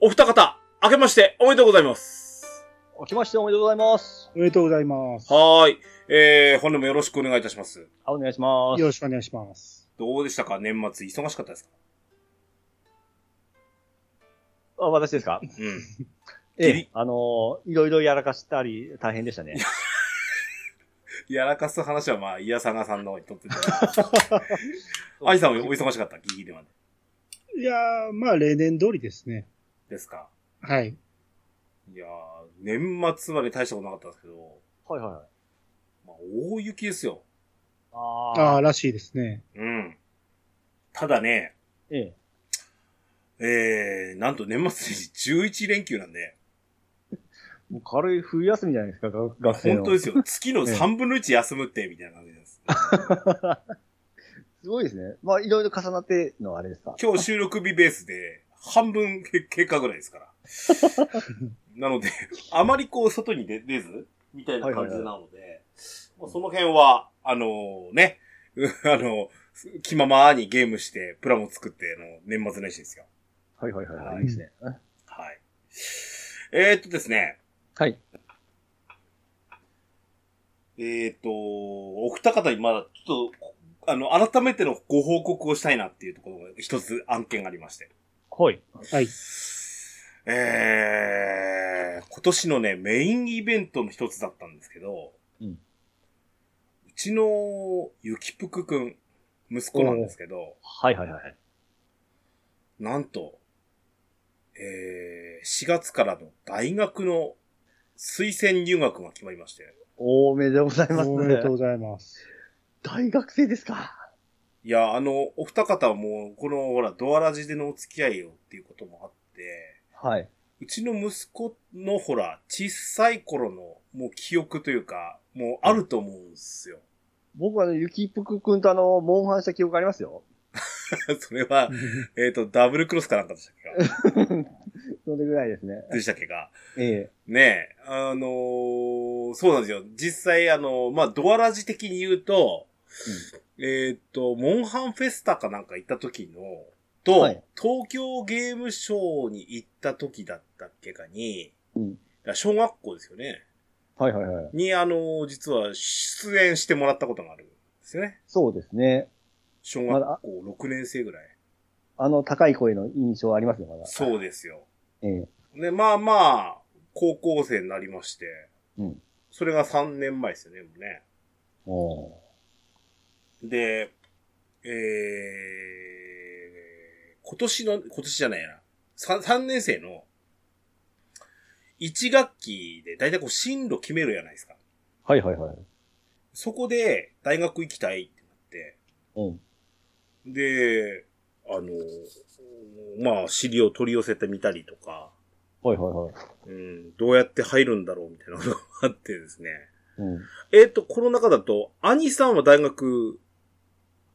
お二方、明けましておめでとうございます。明けましておめでとうございます。おめでとうございます。はーい。えー、本年もよろしくお願いいたします。あ、お願いします。よろしくお願いします。どうでしたか？年末忙しかったですか？あ、私ですか？うん。ええ、あのーいろいろやらかしたり、大変でしたね。やらかす話はまあ、いやさがさんの方にとってて。アイさんもお忙しかった？ギリギリまで。いやー、まあ例年通りですね。ですか？はい。いやー、年末まで大したことなかったんですけど、はいはいはい。まあ、大雪ですよ。あああ、あ。らしいですね。うん。ただね、ええ。えー、なんと年末年始11連休なんで、もう軽い冬休みじゃないですか、が学生の。本当ですよ。月の3分の1休むって、みたいな感じです。すごいですね。まあ、いろいろ重なってのあれですか？今日収録日ベースで、半分け経過ぐらいですから。なので、あまりこう、外に出出ず、みたいな感じなので、まあその辺は、あのね、う あの、気ままにゲームして、プラモ作っての年末年始ですよ。はいはいはい。ははいい、いいですね。はい。えー、っとですね、はい。えー、っと、お二方にまだ、ちょっと、あの、改めてのご報告をしたいなっていうところが一つ案件がありまして。はい。はい。えー、今年のね、メインイベントの一つだったんですけど、うんうちのゆきぷくくん、息子なんですけど、はいはいはい。なんと、えー、4月からの大学の推薦入学が決まりまして、おめでとうございます。おめでとうございます。大学生ですか。いや、あの、お二方はもう、この、ほら、ドアラジでのお付き合いをっていうこともあって、はい。うちの息子のほら、小さい頃の、もう記憶というか、もうあると思うんですよ。僕はね、ゆきぷくくんとあの、モンハンした記憶ありますよ。それは、えっ、と、ダブルクロスかなんかでしたっけか？それぐらいですね。でしたっけか？ええ。ねえ、あのーそうなんですよ。実際、あのまあ、ドアラジ的に言うと、えっ、と、モンハンフェスタかなんか行った時の、と、はい東京ゲームショーに行った時だったっけかに、うん小学校ですよね。はいはいはい。に、あの実は出演してもらったことがあるんですよね。そうですね。小学校6年生ぐらい。あの、高い声の印象ありますよ、まだ。そうですよ。ええ。で、まあまあ、高校生になりまして、うん。それが3年前ですよね、もうね。おーで、えー、今年の、今年じゃないな。3, 3年生の1学期で大体こう進路決めるじゃないですか。はいはいはい。そこで大学行きたいってなって、うん。で、あの、まあ、尻を取り寄せてみたりとか、はいはいはい。うん、どうやって入るんだろうみたいなことがあってですね。うん。えっ、と、この中だと、兄さんは大学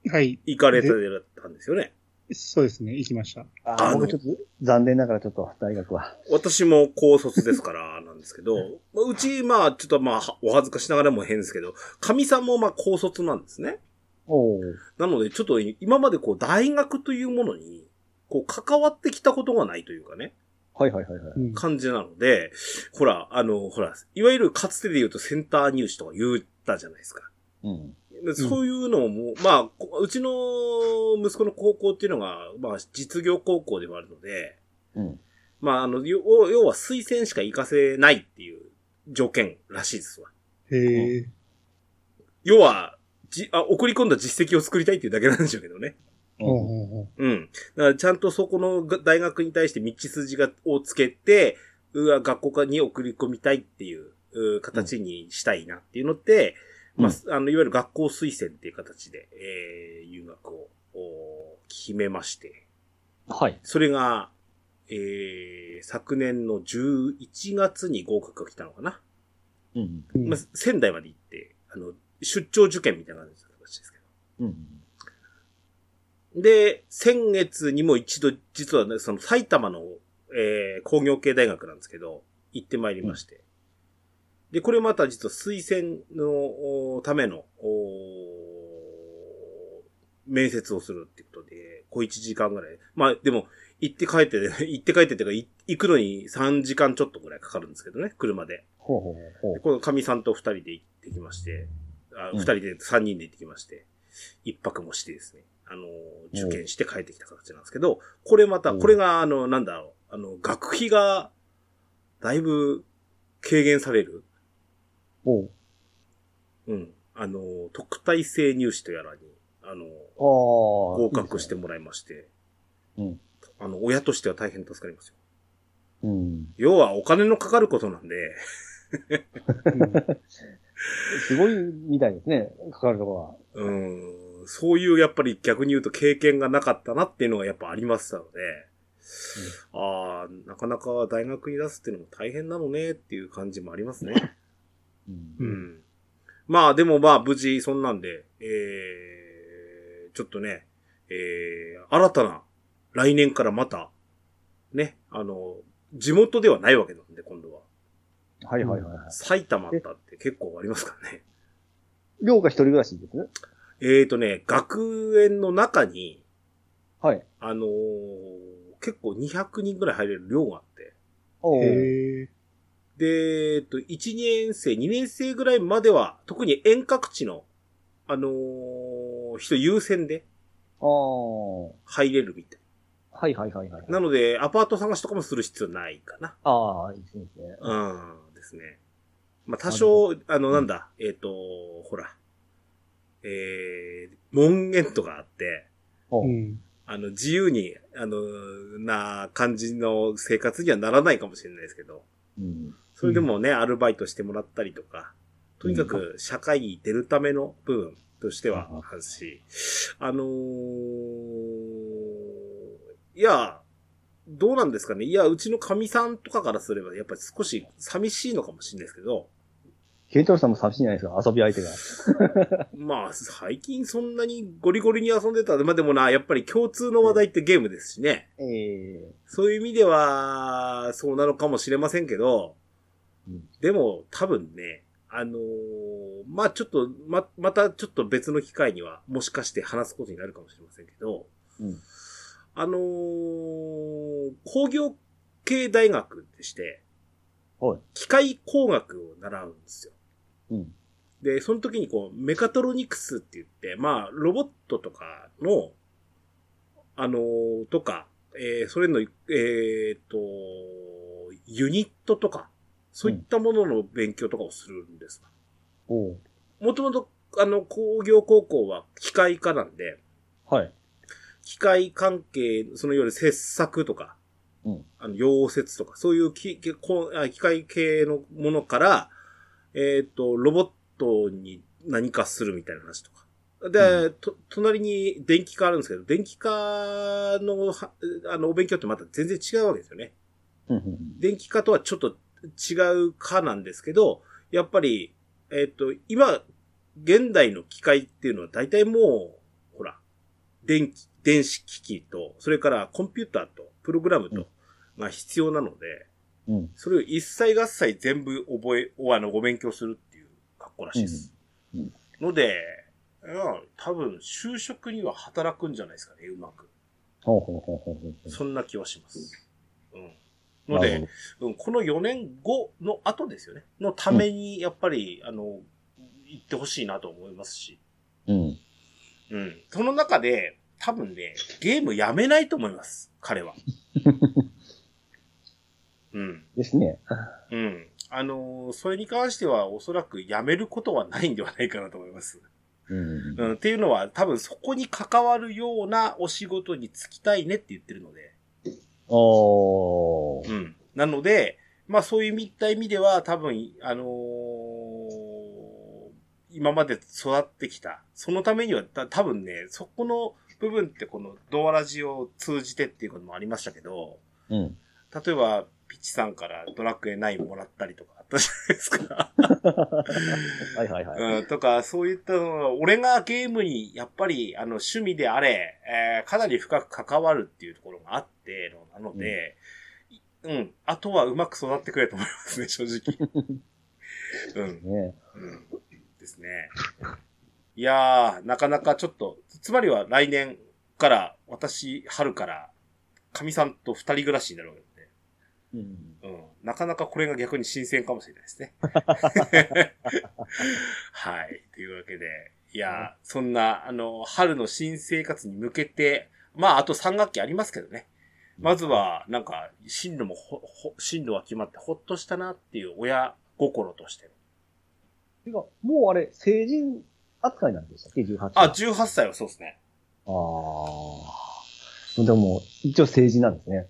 はい。行かれてたんですよね。そうですね。行きました。ああ、僕ちょっと、残念ながらちょっと、大学は。私も高卒ですからなんですけど、まあうち、まあ、ちょっとまあ、お恥ずかしながらも変ですけど、神さんもまあ高卒なんですね。おお。なので、ちょっと今までこう、大学というものに、こう、関わってきたことがないというかね、はいはいはいはい。うん。感じなので、ほら、あの、ほら、いわゆるかつてで言うとセンター入試とか言ったじゃないですか。うん。でそういうのも、まあ、こうちの息子の高校っていうのが、まあ、実業高校でもあるので、うん。まあ、あの、要要は推薦しか行かせないっていう条件らしいですわ。へえ。要は、じ、あ、送り込んだ実績を作りたいっていうだけなんでしょうけどね。ほうほうん。だからちゃんとそこのが大学に対して道筋が、をつけて、うわ、学校に送り込みたいっていう、う形にしたいなっていうのって、まあ、あの、いわゆる学校推薦っていう形で、えー、入学を、お決めまして、はい。それが、えー、昨年の11月に合格が来たのかな。うん。う。うんまあ、仙台まで行って、あの、出張受験みたいな感じだったらしいですけうん。ど。で、先月にも一度、実はね、その埼玉の、えー、工業系大学なんですけど、行ってまいりまして。で、これまた実は推薦のおための、お面接をするってことで、小1時間ぐらい。まあでも、行って帰って、行って帰ってっていうか、い行くのに3時間ちょっとぐらいかかるんですけどね、車で。ほうほうほうこの神さんと2人で行ってきまして、あうん2人で3人で行ってきまして、一泊もしてですね、あの、受験して帰ってきた形なんですけど、これまた、うんこれがあの、なんだろう、あの、学費が、だいぶ軽減される。ほうん。あの、特待生入試とやらに、あの、う。ああ。合格してもらいまして、うんあの、親としては大変助かりますよ。うん。要はお金のかかることなんで、すごいみたいですね。かかるとこうん、そういうやっぱり逆に言うと経験がなかったなっていうのがやっぱありましたので、ああ、なかなか大学に出すっていうのも大変なのねっていう感じもありますね。は。うんう。ん。まあでもまあ無事そんなんで、えー、ちょっとね、えー、新たな来年からまた、ね、あの、地元ではないわけなんで今度は。はいはいはいはい。埼玉だって結構ありますからね。寮が一人暮らしですね。えーとね、学園の中に、はい。あのー結構200人ぐらい入れる寮があって、おえ。で、えっと、1、2年生、2年生ぐらいまでは、特に遠隔地の、あのー人優先であ入れるみたい。いはいはいはい。なので、アパート探しとかもする必要ないかな。ああ、いいですねいいですね。うん、ですね。まあ、多少、あの、なんだ、えっ、と、ほら、えー、門限とかあって、おうん。あの、自由に、あの、な感じの生活にはならないかもしれないですけど、うん。それでもね、アルバイトしてもらったりとか、とにかく社会に出るための部分としてはあるし、あのーいや、どうなんですかね。いや、うちの神さんとかからすれば、やっぱり少し寂しいのかもしれないですけど、ケイトロさんも寂しいんじゃないですか遊び相手が。まあ、最近そんなにゴリゴリに遊んでたまあでもな、やっぱり共通の話題ってゲームですしね。ええそういう意味では、そうなのかもしれませんけど、うんでも多分ね、あのーまあちょっと、ま、またちょっと別の機会には、もしかして話すことになるかもしれませんけど、うんあのー工業系大学でして、はい。機械工学を習うんですよ。うん。で、その時にこう、メカトロニクスって言って、まあ、ロボットとかの、あのーとか、えーそれの、えーっと、ユニットとか、そういったものの勉強とかをするんです。もともと、あの、工業高校は機械科なんで、はい。機械関係、そのいわゆる切削とか、うんあの、溶接とか、そういう機機械系のものから、えっ、と、ロボットに何かするみたいな話とか。で、と、隣に電気科あるんですけど、電気科のは、あの、お勉強ってまた全然違うわけですよね。うんうん電気科とはちょっと違う科なんですけど、やっぱり、えっ、と、今、現代の機械っていうのは大体もう、ほら、電気、電子機器と、それからコンピューターと、プログラムと、が必要なので、うん。それを一切合切全部覚え、おあの、ご勉強するっていう格好らしいです。うんうんので、多分、就職には働くんじゃないですかね、うまく。ほうほうほうほう。そんな気はします。うん。ので、うん、この4年後の後ですよね。のために、やっぱり、あの、行ってほしいなと思いますし。うん。うん。その中で、多分ね、ゲームやめないと思います。彼は。うん。ですね。うん。あのーそれに関してはおそらくやめることはないんではないかなと思います。うん。うん。っていうのは、多分そこに関わるようなお仕事に就きたいねって言ってるので。おー。うん。なので、まあそういういった意味では多分、あのー今まで育ってきた。そのためにはた多分ね、そこの部分ってこのドアラジを通じてっていうこともありましたけど、うん。例えば、ピッチさんからドラクエ9もらったりとかあったじゃないですか。はいはいはい。うん、とか、そういったのは、俺がゲームに、やっぱり、あの、趣味であれ、えーかなり深く関わるっていうところがあっての、なので、うん、あとはうまく育ってくれと思いますね、正直。うん、ねうん。ですね。いやー、なかなかちょっと、つまりは来年から、私、春から、神さんと二人暮らしになるわけで、うん。うん。なかなかこれが逆に新鮮かもしれないですね。はい。というわけで、いやー、そんな、あの、春の新生活に向けて、まあ、あと3学期ありますけどね。まずは、なんか、進路もほ、ほ、進路は決まってほっとしたなっていう親心として。てか、もうあれ、成人扱いなんでしたっけ ?18 あ、歳。18歳はそうですね。ああ。でも、一応成人なんですね。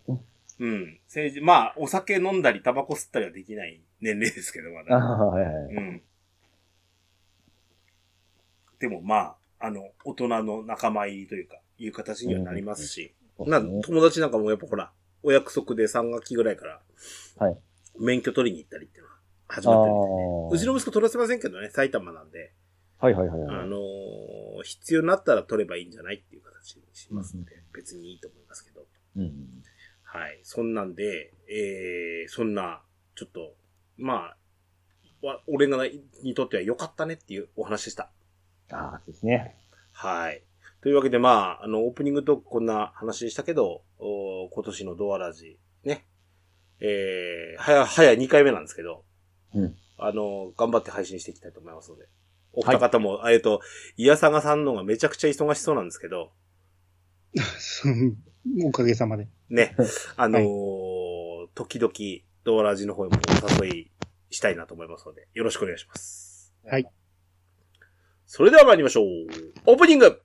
うん。政治、まあ、お酒飲んだり、タバコ吸ったりはできない年齢ですけど、まあだ。あ、はいはい。うん。でも、まあ、あの、大人の仲間入りというか、いう形にはなりますし、うですね友達なんかもやっぱほら、お約束で3学期ぐらいから、はい。免許取りに行ったりっていうのが始まってるんで、ね。うちの息子取らせませんけどね、埼玉なんで、はいはいはいはい。あのー必要になったら取ればいいんじゃないっていう形にしますんで、別にいいと思いますけど。うん。はい。そんなんで、えー、そんな、ちょっと、まあ、わ俺がにとっては良かったねっていうお話でした。ああ、ですね。はい。というわけで、まあ、あの、オープニングトークこんな話でしたけど、お今年のドアラジ、ね。えー、はや、はや2回目なんですけど、うん。あの、頑張って配信していきたいと思いますので。お二方も、えっと、イヤサガさんのがめちゃくちゃ忙しそうなんですけど、おかげさまで。ね、あのー時々、ドアラジの方にもお誘いしたいなと思いますので、よろしくお願いします。はい。それでは参りましょう。オープニング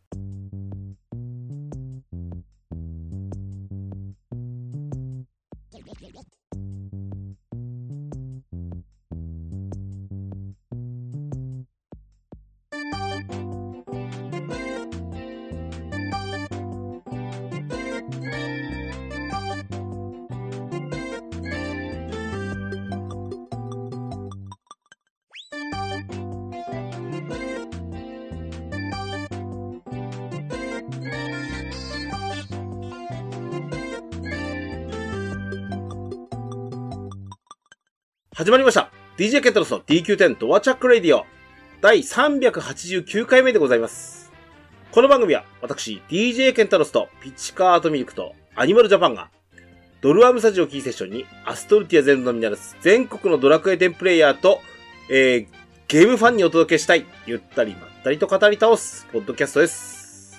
始まりました。DJ ケントロスの DQ10 ドアチャックレディオ第389回目でございます。この番組は私 DJ ケンタロスとピッチカートミルクとアニマルジャパンがドルアムスタジオキーセッションにアストルティア全土のみならず全国のドラクエ10プレイヤーと、えー、ゲームファンにお届けしたいゆったりまったりと語り倒すポッドキャストです。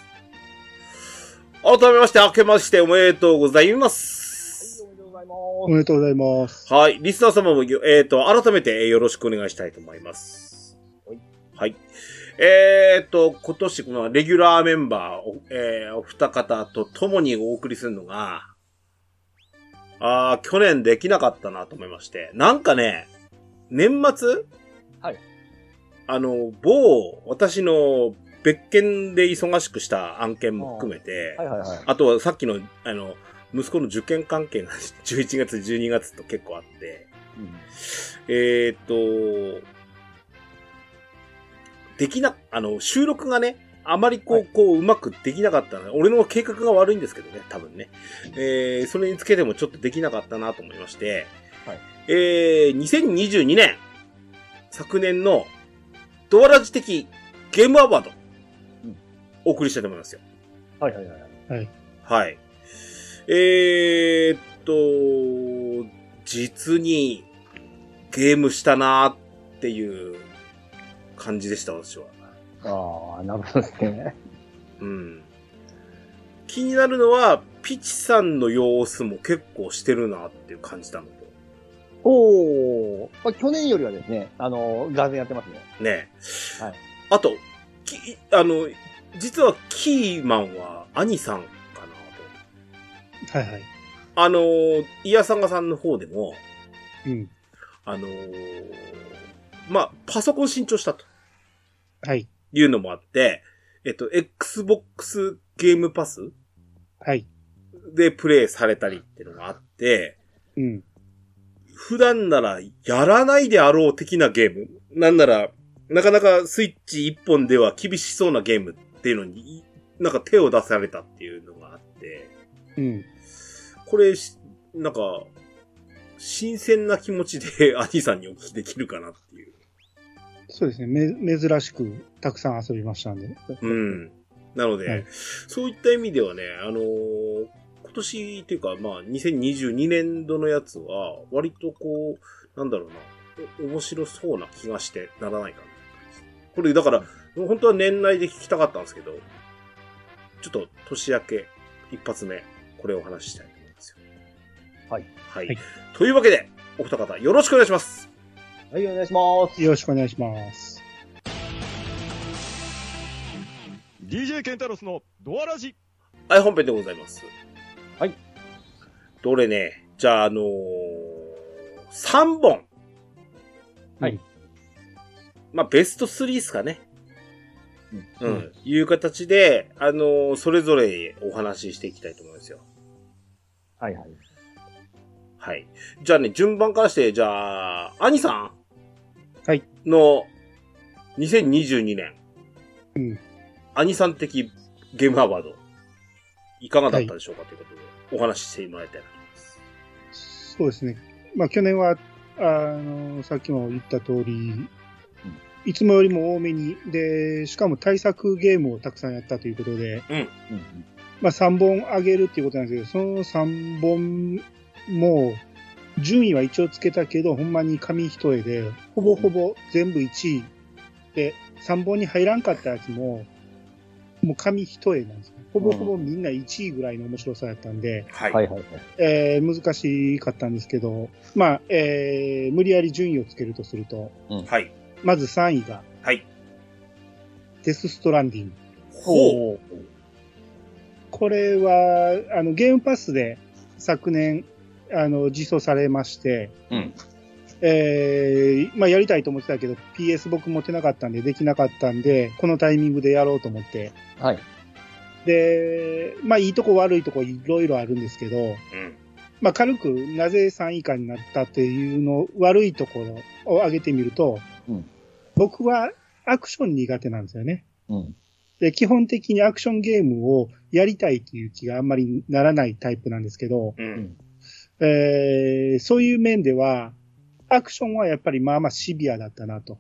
改めまして明けましておめでとうございます。おめでとうございます。おめでとうございます。はい。リスナー様も、えっ、と、改めてえーよろしくお願いしたいと思います。はい。はい。えっ、と、今年このレギュラーメンバーお、えーお二方と共にお送りするのが、あー去年できなかったなと思いまして。なんかね、年末？はい。あの、某、私の別件で忙しくした案件も含めて、はいはいはい。あとはさっきの、あの、息子の受験関係が 11月、12月と結構あって、うんえーっと、できな、あの、収録がね、あまりこう、はいこう、うまくできなかったな。俺の計画が悪いんですけどね、多分ね。えー、それにつけてもちょっとできなかったなと思いまして、はいえー、2022年、昨年の、ドアラジ的ゲームアワードうん、お送りしたいと思いますよ。はいはいはい。はい。はい。えー、っと、実にゲームしたなっていう感じでした、私は。ああ、なるほどですね。うん。気になるのは、ピチさんの様子も結構してるなっていう感じたのと。おお、まあ、去年よりはですね、あの、ガーゼンやってますね。ね。はい。あと、き、あの、実はキーマンは兄さん。はいはい。あの、イヤサガさんの方でも、うん。あのーまあ、パソコン新調したとはい。いうのもあって、えっと、Xbox ゲームパスはい。でプレイされたりっていうのがあって、うん。普段ならやらないであろう的なゲーム？なんなら、なかなかスイッチ一本では厳しそうなゲームっていうのに、なんか手を出されたっていうのがあって、うん。これし、なんか、新鮮な気持ちで兄さんにお聞きできるかなっていう。そうですね。め、珍しくたくさん遊びましたんで。うん。なので、はいそういった意味ではね、あのー今年っていうか、まあ、2022年度のやつは、割とこう、なんだろうな、お面白そうな気がしてならないかな。これ、だから、本当は年内で聞きたかったんですけど、ちょっと年明け一発目、これをお話ししたいと思いますよ。はい。はい。はいというわけで、お二方、よろしくお願いします。はい、お願いします。よろしくお願いします。DJ ケンタロスのドアラジはい、本編でございます。はい。どれね、じゃあ、あのー、3本。はい。まあ、ベスト3ですかね。ううんん。いう形で、あのーそれぞれお話ししていきたいと思いますよ。はいはい。はい。じゃあね、順番からして、じゃあ、兄さんはい。の、2022年。うん。兄さん的ゲームアワード。いかがだったでしょうか、ということで、お話ししてもらいたいなと思います。そうですね。まあ去年は、あの、さっきも言った通り、いつもよりも多めに、で、しかも対策ゲームをたくさんやったということで、うんまあ3本上げるっていうことなんですけど、その3本も、順位は一応つけたけど、ほんまに紙一重で、ほぼほぼ全部1位で、3本に入らんかったやつも、もう紙一重なんですよ。ほぼほぼみんな1位ぐらいの面白さやったんで、はい。はいはいはい。えー難しかったんですけど、まあ、えー無理やり順位をつけるとすると、はい。まず3位が、はい。デスストランディング。ほう。これは、あの、ゲームパスで昨年、あの、実装されまして、うん。えーまあ、やりたいと思ってたけど、PS 僕持ってなかったんで、できなかったんで、このタイミングでやろうと思って。はい。で、まあ、いいとこ悪いとこいろいろあるんですけど、うん。まあ、軽くなぜ3位以下になったっていうの、悪いところを挙げてみると、うん僕はアクション苦手なんですよね。うん。で、基本的にアクションゲームをやりたいっていう気があんまりならないタイプなんですけど、うん。えーそういう面では、アクションはやっぱりまあまあシビアだったなと。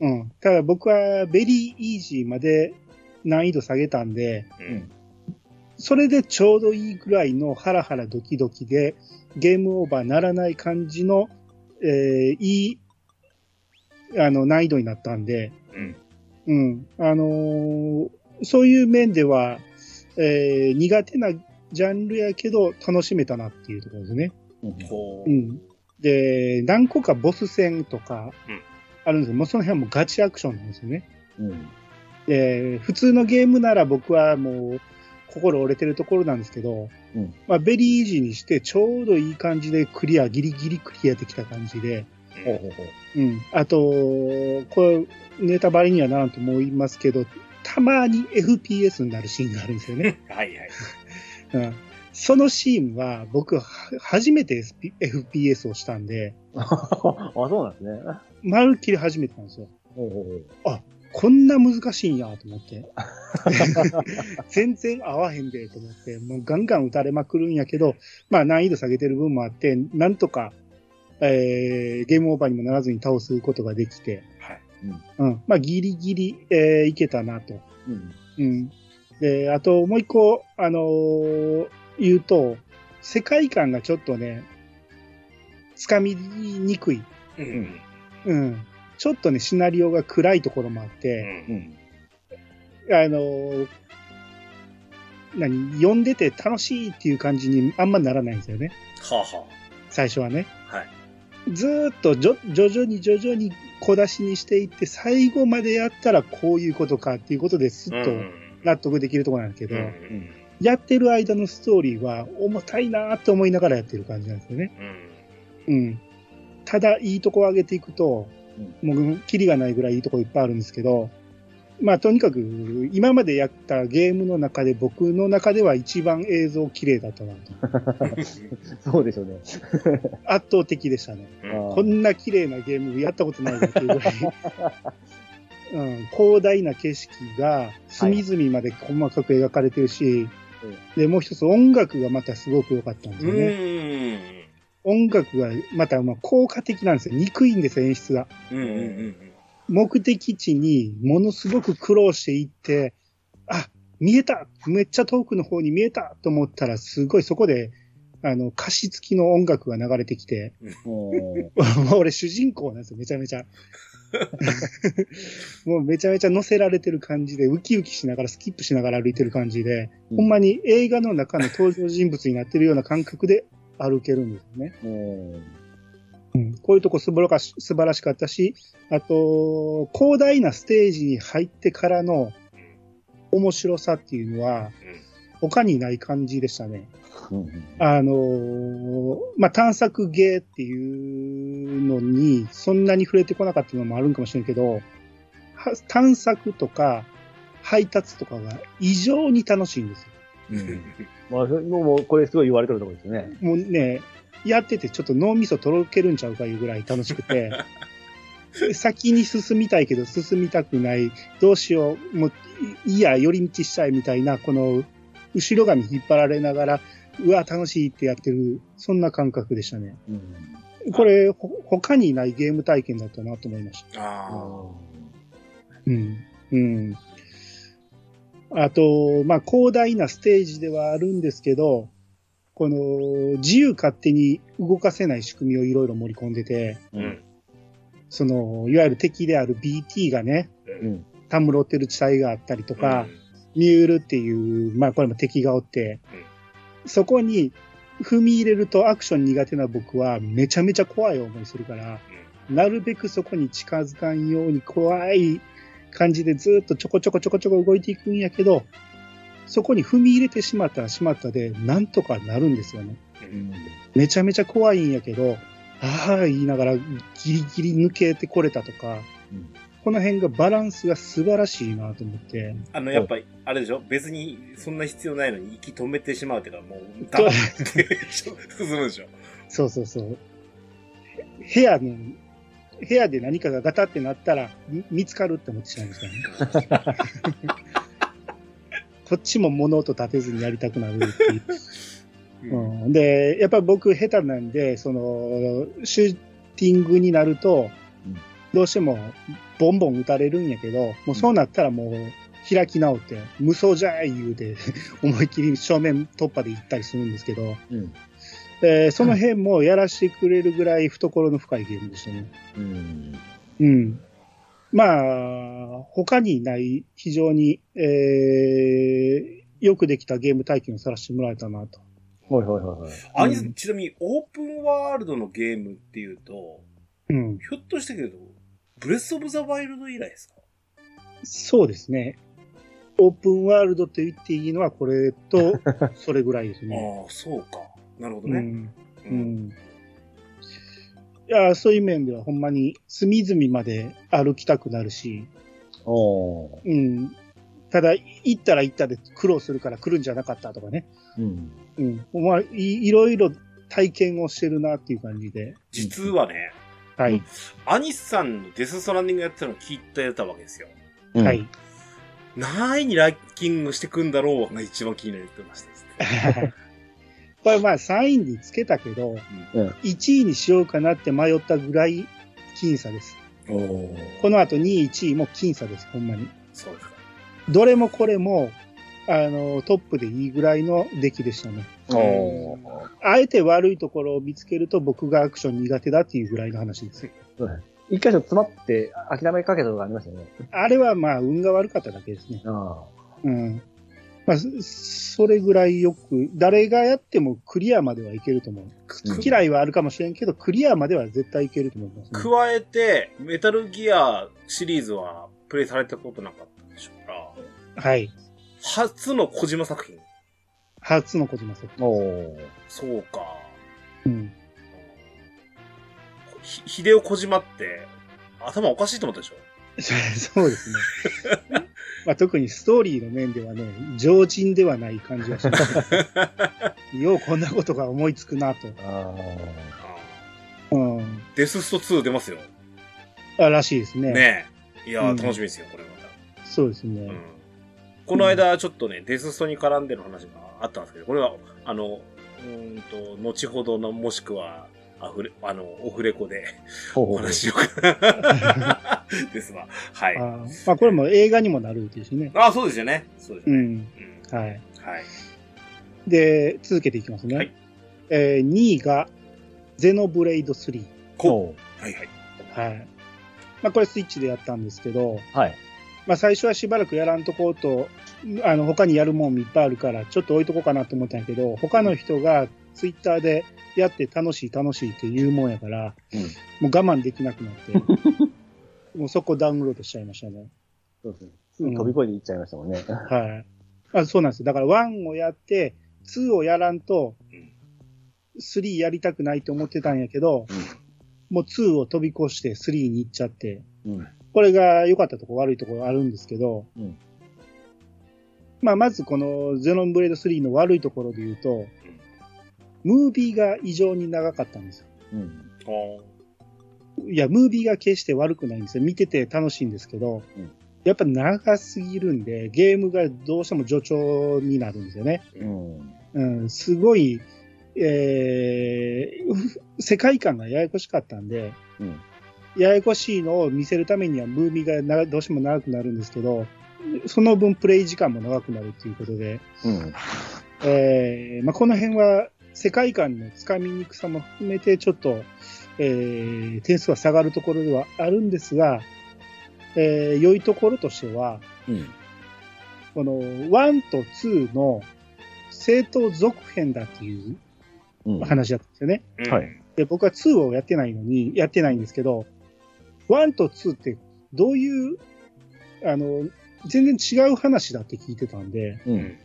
うん。うん。ただ僕はベリーイージーまで難易度下げたんで、うん。それでちょうどいいぐらいのハラハラドキドキで、ゲームオーバーならない感じの、えーいい、あの、難易度になったんで、うん。うん。あのーそういう面では、えー苦手なジャンルやけど楽しめたなっていうところですね。ほう。うん。で、何個かボス戦とかうん、あるんですよ。もうその辺はもうガチアクションなんですよね。うん。で、普通のゲームなら僕はもう心折れてるところなんですけど、うんまあベリーイージーにしてちょうどいい感じでクリア、ギリギリクリアできた感じで、ほうほうほう。うん。あと、これネタバレにはならんと思いますけど、たまに FPS になるシーンがあるんですよね。はいはい。うん。そのシーンは僕は初めて FPS をしたんで、あ、そうなんですね。まるっきり初めてなんですよ。ほうほうほう。こんな難しいんやと思って。全然合わへんでと思って、もうガンガン打たれまくるんやけど、まあ難易度下げてる分もあって、なんとか、えー、ゲームオーバーにもならずに倒すことができて、はい。うん。まあギリギリ、えーいけたなと。うん。うん。で、あともう一個、あのー言うと、世界観がちょっとね、つかみにくい。うん。うん。ちょっとね、シナリオが暗いところもあって、うん。あのー何、読んでて楽しいっていう感じにあんまならないんですよね。はあは最初はね。あ。はい。ずーっとじょ徐々に徐々に小出しにしていって、最後までやったらこういうことかっていうことですっとうん納得できるところなんですけど、うん。やってる間のストーリーは重たいなーって思いながらやってる感じなんですよね。うん。うん。ただ、いいとこを上げていくと、もう、キリがないぐらいいいとこいっぱいあるんですけど、まあ、とにかく、今までやったゲームの中で僕の中では一番映像綺麗だったなと。そうでしょうね。圧倒的でしたね。うんこんな綺麗なゲームやったことないなっていうぐらい。うん、広大な景色が隅々まで細かく描かれてるし、で、もう一つ音楽がまたすごく良かったんですよね。音楽がまたまあ効果的なんですよ。憎いんですよ、演出が。うん。うん。うん。目的地にものすごく苦労していって、あ、見えためっちゃ遠くの方に見えたと思ったら、すごいそこで、あの、歌詞付きの音楽が流れてきて、も もう俺主人公なんですよ、めちゃめちゃ。もうめちゃめちゃ乗せられてる感じで、ウキウキしながら、スキップしながら歩いてる感じで、うんほんまに映画の中の登場人物になってるような感覚で歩けるんですよね。う、ん、こういうとこ素晴らし素晴らしかったし、あと、広大なステージに入ってからの面白さっていうのは、他にない感じでしたね。う、うんあのーまあ、探索芸っていうのに、そんなに触れてこなかったのもあるんかもしれんけど、は探索とか配達とかが異常に楽しいんですよ。うんまあ、そもうこれすごい言われてるところですね。もうね、やっててちょっと脳みそとろけるんちゃうかいうぐらい楽しくて、先に進みたいけど進みたくない、どうしよう、もういや、寄り道したいみたいな、この後ろ髪引っ張られながら、うわ、楽しいってやってる、そんな感覚でしたね。うん。これ、ほ他にないゲーム体験だったなと思いました。あうん。うん。あと、まあ、広大なステージではあるんですけど、この、自由勝手に動かせない仕組みをいろいろ盛り込んでて、あ。うん。その、いわゆる敵である BT がね、うん。たむろってる地帯があったりとか、ミュールっていう、まあこれも敵がおって、そこに踏み入れるとアクション苦手な僕はめちゃめちゃ怖い思いするから、なるべくそこに近づかんように怖い感じでずっとちょこちょこちょこちょこ動いていくんやけど、そこに踏み入れてしまったらしまったで、なんとかなるんですよね。うん。めちゃめちゃ怖いんやけど、ああ言いながらギリギリ抜けてこれたとか、うんこの辺がバランスが素晴らしいなと思って。あの、やっぱり、あれでしょ？別に、そんな必要ないのに息止めてしまうっていうか、もう、ダーって進むでしょ？そうそうそう。部屋の、部屋で何かがガタってなったらみ見つかるって思ってしまいましたね。こっちも物音立てずにやりたくなるっていう。う んうん、で、やっぱ僕下手なんで、その、シューティングになるとうん、どうしてもボンボン撃たれるんやけど、もうそうなったらもう開き直って、無双じゃい言うて、思いっきり正面突破で行ったりするんですけど、うん。えーその辺もやらせてくれるぐらい懐の深いゲームでしたね。うん。うん。まあ、他にない非常に、えーよくできたゲーム体験をさらしてもらえたなと。はいはいはいはい。あんちなみに、オープンワールドのゲームっていうと、うん。ひょっとしてけど、ブレスオブザワイルド以来ですか？そうですね。オープンワールドと言っていいのはこれと、それぐらいですね。ああ、そうか。なるほどね。うん。う。うんや、そういう面ではほんまに隅々まで歩きたくなるし、おー。うん。ただ、行ったら行ったで苦労するから来るんじゃなかったとかね。うん。うん。まあ、いいろいろ体験をしてるなっていう感じで。実はね、はい。アニスさんのデスストランディングやってたのを聞いてたわけですよ。うんはい。。何位にランキングしてくんだろうが一番気になってました。これまあ3位につけたけど、うん1位にしようかなって迷ったぐらい僅差です。この後2位、1位も僅差です、ほんまに。そうですか。どれもこれも、あの、トップでいいぐらいの出来でしたね。あえて悪いところを見つけると僕がアクション苦手だっていうぐらいの話です。一回ちょっと詰まって諦めかけたとこありましたよね。あれはまあ運が悪かっただけですね。あうん。まあ、そそれぐらいよく、誰がやってもクリアまではいけると思う。うん嫌いはあるかもしれんけど、クリアまでは絶対いけると思います、ね。加えて、メタルギアシリーズはプレイされたことなかったでしょうから、はい。初の小島作品。初の小島さん。あ。おー。そうか。うん。ひ、秀夫小島って、頭おかしいと思ったでしょ？そうですね。まあ、特にストーリーの面ではね、常人ではない感じがします。ようこんなことが思いつくなと。ああうん。ーデススト2出ますよ。あらしいですね。ねえ。いやー、うん楽しみですよ、これまそうですね。た。うん。この間、ちょっとね、デスストに絡んでる話があったんですけど、これは、あの、うーんと、後ほどの、もしくは、あふれ、あの、オフレコでお話しようかな。ですわ。はい。あーまあこれも映画にもなるですしね。あ、そうですよね。そうですね。うん。うんはい。はい。で、続けていきますね。はいえー、2位が、ゼノブレイド3。こう。はいはい。はい。まあこれスイッチでやったんですけど、はい。まあ最初はしばらくやらんとこうと、あの、他にやるもんいっぱいあるから、ちょっと置いとこうかなと思ったんやけど、他の人がツイッターでやって楽しい楽しいって言うもんやから、うんもう我慢できなくなって、もうそこダウンロードしちゃいましたね。そうですね。すぐ飛び越えていっちゃいましたもんね。はい。あそうなんですよ。だから1をやって、2をやらんとうん、3やりたくないと思ってたんやけど、もう2を飛び越して3に行っちゃって、うん。これが良かったところ悪いところあるんですけど、うんまあまずこのゼノンブレード3の悪いところで言うと、ムービーが異常に長かったんですよ。うん。ほいや、ムービーが決して悪くないんですよ。見てて楽しいんですけど、うんやっぱ長すぎるんで、ゲームがどうしても助長になるんですよね。うん。うん、すごい、えー、世界観がややこしかったんで、うん。ややこしいのを見せるためにはムービーがなどうしても長くなるんですけど、その分プレイ時間も長くなるっていうことで、うん。えーまあ、この辺は世界観のつかみにくさも含めてちょっと、えー点数は下がるところではあるんですが、えー良いところとしては、うん。この1と2の正当続編だっていううん。話だったんですよね。う。はいで、僕は2をやってないのに、やってないんですけど、1と2ってどういう、あの、全然違う話だって聞いてたんで、う。うんん。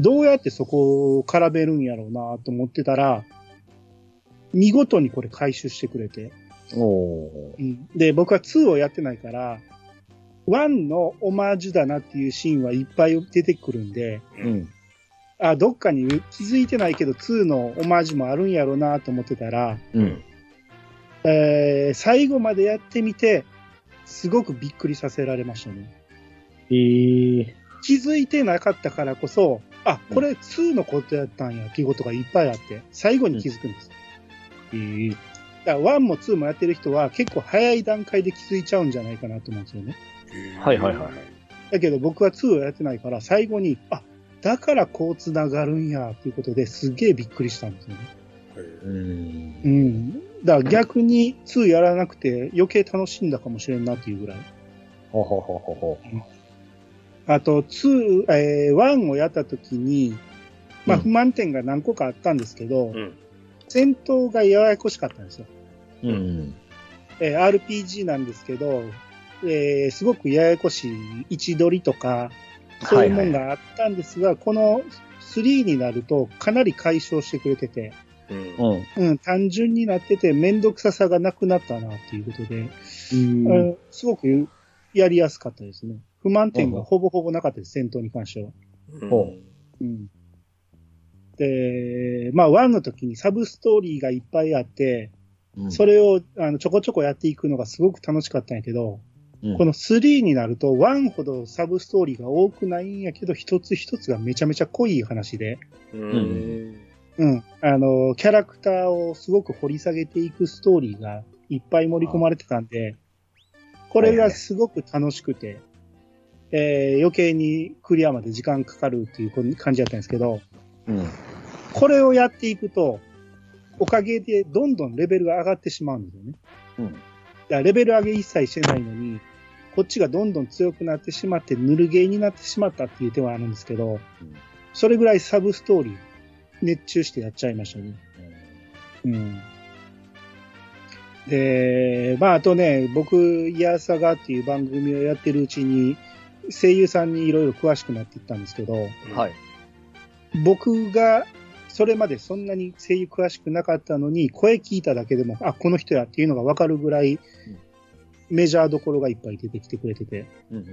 どうやってそこを絡めるんやろうなと思ってたら、見事にこれ回収してくれて、おー。うんで、僕は2をやってないから、1のオマージュだなっていうシーンはいっぱい出てくるんで、うん。あ、どっかに気づいてないけど2のオマージュもあるんやろうなと思ってたら、うん。えー最後までやってみて、すごくびっくりさせられましたね。えー。気づいてなかったからこそ、あ、これ2のことやったんやっていうことがいっぱいあって、最後に気づくんです。えー。だから1も2もやってる人は結構早い段階で気づいちゃうんじゃないかなと思うんですよね。はいはいはいはいだけど僕は2をやってないから最後に、あ、だからこう繋がるんやっていうことですげえびっくりしたんですよね。うん。うん。だから逆に2やらなくて余計楽しんだかもしれんなっていうぐらい。ほほほほほ。あと、2、えー、1をやった時に、まあうん不満点が何個かあったんですけど、うん。戦闘がややこしかったんですよ。うん。えー RPG なんですけど、えーすごくややこしい位置取りとか、そういうもんがあったんですが、この3になるとかなり解消してくれてて、うん。うん。うん、単純になっててめんどくささがなくなったなっていうことで、うん。うんすごくやりやすかったですね。不満点がほぼほぼなかったです、戦闘に関しては。ほうん。で、まあ、1の時にサブストーリーがいっぱいあって、それをあのちょこちょこやっていくのがすごく楽しかったんやけど、うんこの3になると1ほどサブストーリーが多くないんやけど、一つ一つがめちゃめちゃ濃い話で、うん。うん。あの、キャラクターをすごく掘り下げていくストーリーがいっぱい盛り込まれてたんで、これがすごく楽しくて、えー余計にクリアまで時間かかるっていう感じだったんですけど、うん。これをやっていくと、おかげでどんどんレベルが上がってしまうんですよね。うん。だからレベル上げ一切してないのに、こっちがどんどん強くなってしまって、ぬるゲーになってしまったっていう手はあるんですけど、それぐらいサブストーリー、熱中してやっちゃいましたね。うん。で、まあ、あとね、僕、イヤーサガっていう番組をやってるうちに、声優さんにいろいろ詳しくなっていったんですけど、はい。僕がそれまでそんなに声優詳しくなかったのに、声聞いただけでも、あ、この人やっていうのがわかるぐらい、メジャーどころがいっぱい出てきてくれてて、うん。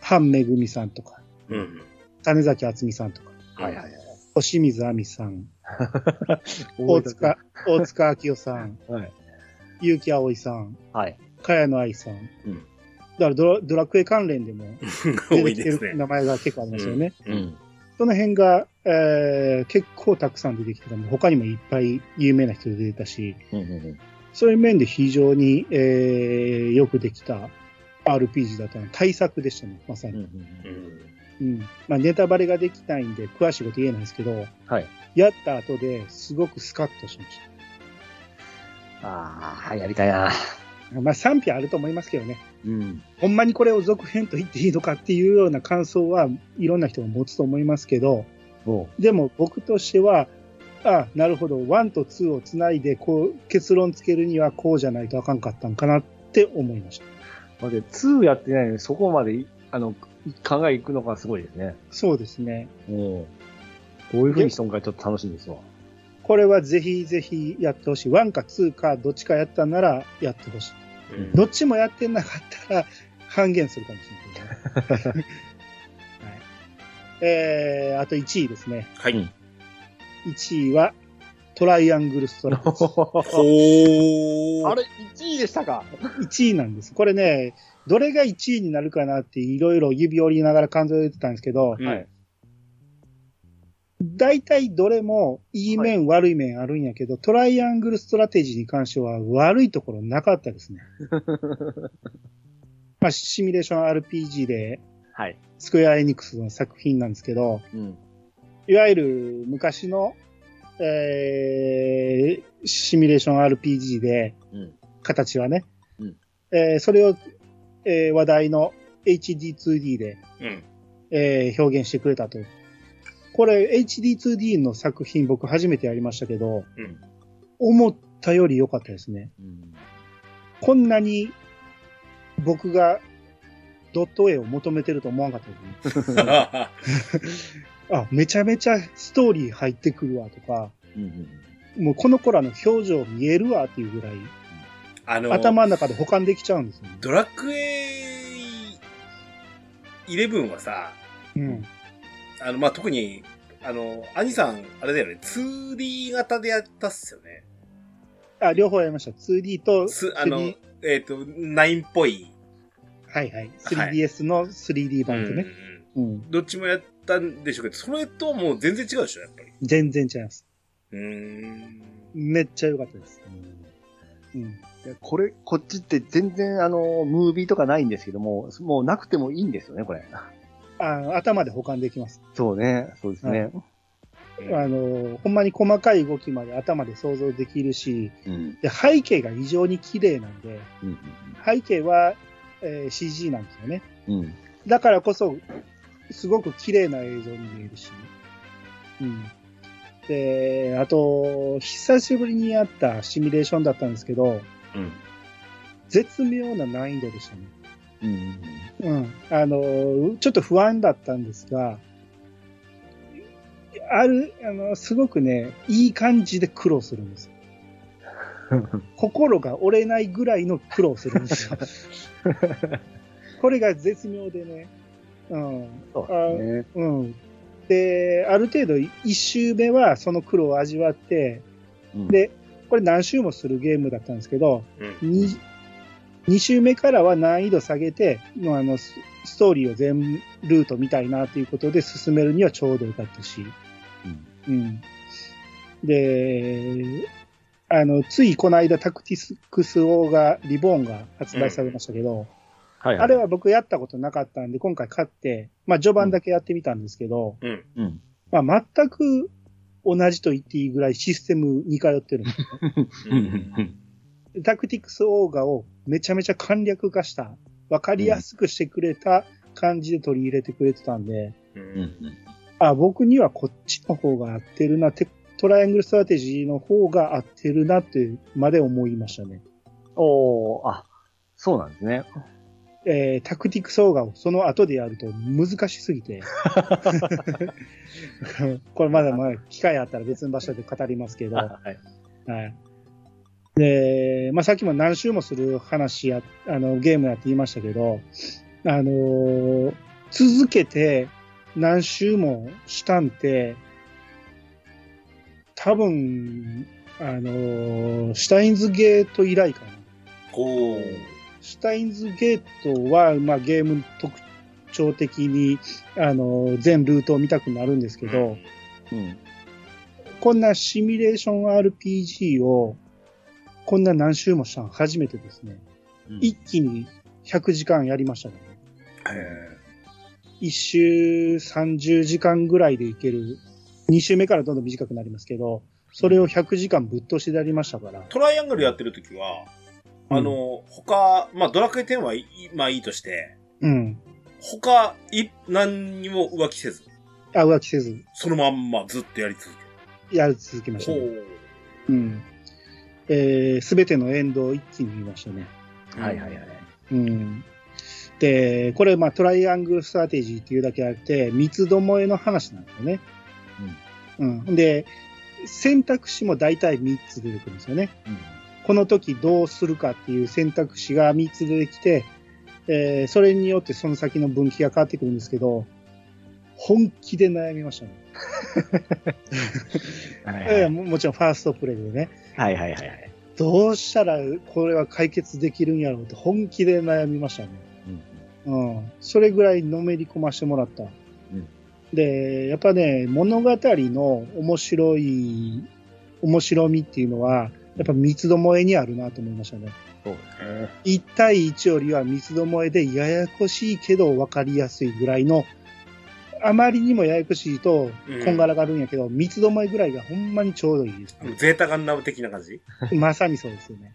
ハンめぐみさんとか、うん。種崎敦美さんとか、はいはいはい。星水亜美さん、大塚、大塚明夫さん、はい。結城葵さん、はい。茅野愛さん。うんだからドラドラクエ関連でも 出多てきて。る名前が結構ありますよね。うん。その辺が、えー結構たくさん出てきてたも他にもいっぱい有名な人出てたし、うん。うん。そういう面で非常に、えーよくできた RPG だったの対策でしたね、まさに。んうん。うん。まあ、ネタバレができないんで、詳しいこと言えないですけど、はい。やった後ですごくスカッとしましああ、やりたいな。た。まあ、賛否あると思いますけどね。うん。ほんまにこれを続編と言っていいのかっていうような感想はいろんな人が持つと思いますけど、おでも僕としては、あなるほど、1と2をつないで、こう、結論つけるにはこうじゃないとあかんかったんかなって思いました。まあ、で、2やってないのにそこまでい、あの、考えいくのがすごいですね。そうですね。うん。どういう風にしとんかちょっと楽しみですわ。これはぜひぜひやってほしい。1か2かどっちかやったんならやってほしい。うんどっちもやってなかったら半減するかもしれないけどね。はい、えー、あと1位ですね。はい。うん1位はトライアングルストラテジー。あれ、1位でしたか？1位なんです。これね、どれが1位になるかなっていろいろ指折りながら感じてたんですけど、うんはい。大体どれもいい面、悪い面あるんやけど、トライアングルストラテジーに関しては悪いところなかったですね。まあ、シミュレーション RPG で、はい。スクエアエニックスの作品なんですけど、うん。いわゆる昔の、えー、シミュレーション RPG で、うん。形はね、うんえーそれを、えー話題の HD2D で、うん。えー表現してくれたと。これ HD2D の作品僕初めてやりましたけど、うん。思ったより良かったですね。うん。こんなに僕がドット絵を求めてると思わなかったですね。あ、めちゃめちゃストーリー入ってくるわとか、うん。もうこの子らの表情見えるわっていうぐらい、あの、頭の中で保管できちゃうんですよね。ドラクエ11はさ、うん。あの、まあ、特に、あの、兄さん、あれだよね、2D 型でやったっすよね。あ、両方やりました。2D とす、あの 3D、えっ、と、9っぽい。はいはい。3DS の 3D 版とね。うんうんうん。どっちもやったんでしょうけど、それともう全然違うでしょ、やっぱり。全然違います。うーん。めっちゃ良かったです。うん。いやこれ、こっちって全然あの、ムービーとかないんですけども、もうなくてもいいんですよね、これ。あ頭で保管できます。そうね、そうですね。あの、ほんまに細かい動きまで頭で想像できるし、うん。で背景が異常に綺麗なんで、うん。背景は、えー CG なんですよね。うん。だからこそ、すごく綺麗な映像に見えるし。うん。で、あと、久しぶりにやったシミュレーションだったんですけど、うん。絶妙な難易度でしたね。うん。うん。あの、ちょっと不安だったんですが、ある、あの、すごくね、いい感じで苦労するんですよ。心が折れないぐらいの苦労するんですよ。これが絶妙でね。うん。そうですね。うん。で、ある程度、一周目はその苦労を味わって、うん、で、これ何周もするゲームだったんですけど、うん。に2周目からは難易度下げて、もうあの、スストーリーを全ルート見たいなということで進めるにはちょうどよかったし、うんうん。で、あの、ついこの間タクティクスオーが、リボーンが発売されましたけど、はい、あれは僕やったことなかったんで、今回買って、まあ序盤だけやってみたんですけど、うん。うん。まあ全く同じと言っていいぐらいシステムに通ってるんですうん。タクティクスオーガをめちゃめちゃ簡略化した、わかりやすくしてくれた感じで取り入れてくれてたんで、う。うんん。あ、僕にはこっちの方が合ってるな、テトライアングルストラテジーの方が合ってるなってまで思いましたね。おー、あ、そうなんですね。えー、タクティクスオーガをその後でやると難しすぎて。これまだまだ機会あったら別の場所で語りますけど。はい。はい。で、まあ、さっきも何周もする話や、あの、ゲームやって言いましたけど、あのー続けて何周もしたんて、多分、あのーシュタインズゲート以来かな。こう。シュタインズゲートは、まあ、ゲーム特徴的に、あのー全ルートを見たくなるんですけど、うん。こんなシミュレーション RPG を、こんな何周もしたの初めてですね。うん一気に100時間やりましたね。へ1周30時間ぐらいでいける。2周目からどんどん短くなりますけど、それを100時間ぶっ通しでやりましたから。トライアングルやってる時は、あの、他、まあ、ドラクエ10はいい、まあいいとして、うん。他、い、何にも浮気せず、あ、浮気せず、そのまんまずっとやり続やり続けまし。たね。うん。えすべてのエンドを一気に見ましたね。はいはいはい。うん。で、これ、まあ、トライアングルストラテジーっていうだけあって、三つどもえの話なんですよね。うん。で、選択肢も大体3つ出てくるんですよね。この時どうするかっていう選択肢が3つ出てきて、えーそれによってその先の分岐が変わってくるんですけど、本気で悩みましたね。はいえーももちろんファーストプレイでね。はいはいはいはい。どうしたらこれは解決できるんやろうって本気で悩みましたね。うん。それぐらいのめり込ましてもらった。んで、やっぱね、物語の面白い、面白みっていうのは、やっぱ三つどもえにあるなと思いましたね。そうね。1対1よりは三つどもえでややこしいけど分かりやすいぐらいの、あまりにもややこしいとうんこんがらがるんやけど、三つどもえぐらいがほんまにちょうどいいです、ゼータガンダム的な感じ？まさにそうですよね。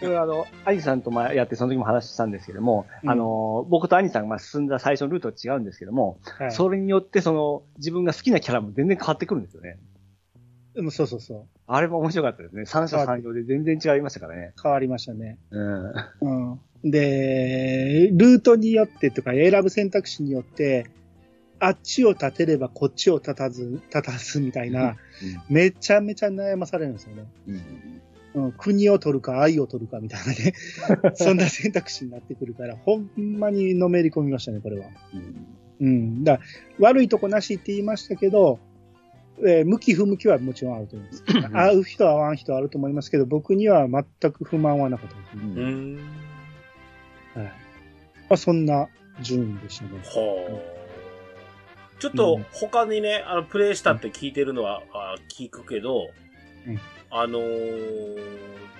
これはあの、アニさんとまやってその時も話したんですけども、うんあの、僕とアニさんがまあ進んだ最初のルートは違うんですけども、はい。それによってその、自分が好きなキャラも全然変わってくるんですよね。でもそうそうそう。あれも面白かったですね。三者三様で全然違いましたからね。変わりましたね。うん。うん。で、ルートによってとか選ぶ選択肢によって、あっちを立てればこっちを立たず、立たずみたいな、めちゃめちゃ悩まされるんですよね。うん。うん、国を取るか愛を取るかみたいなね、そんな選択肢になってくるから、ほんまにのめり込みましたね、これは。うんうん。だ悪いとこなしって言いましたけど、えー向き不向きはもちろんあると思います。合う人は合わん人はあると思いますけど、僕には全く不満はなかったですね。うんうん。はい。まあ、そんな順位でしたね。はあ。ちょっと他にね、あの、プレイしたって聞いてるのは、あ聞くけど、うんあのー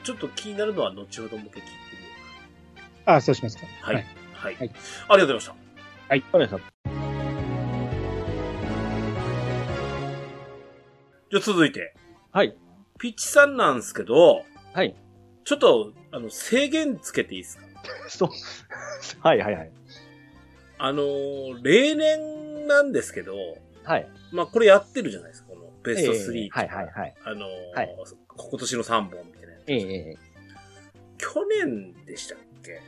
ちょっと気になるのは後ほどもう一回聞いてみよあそうしますか。うか。はい。はい。はいありがとうございました。はい。お願いします。じゃあ続いて、はい。ピッチさんなんですけど、はい。ちょっと、あの、制限つけていいですか？そう。はいはいはい。あのー例年なんですけど、はい。まあ、これやってるじゃないですか、このベスト3ええはいはいはい。あのーはい今年の3本みたいなやつ。ええええ。去年でしたっけ？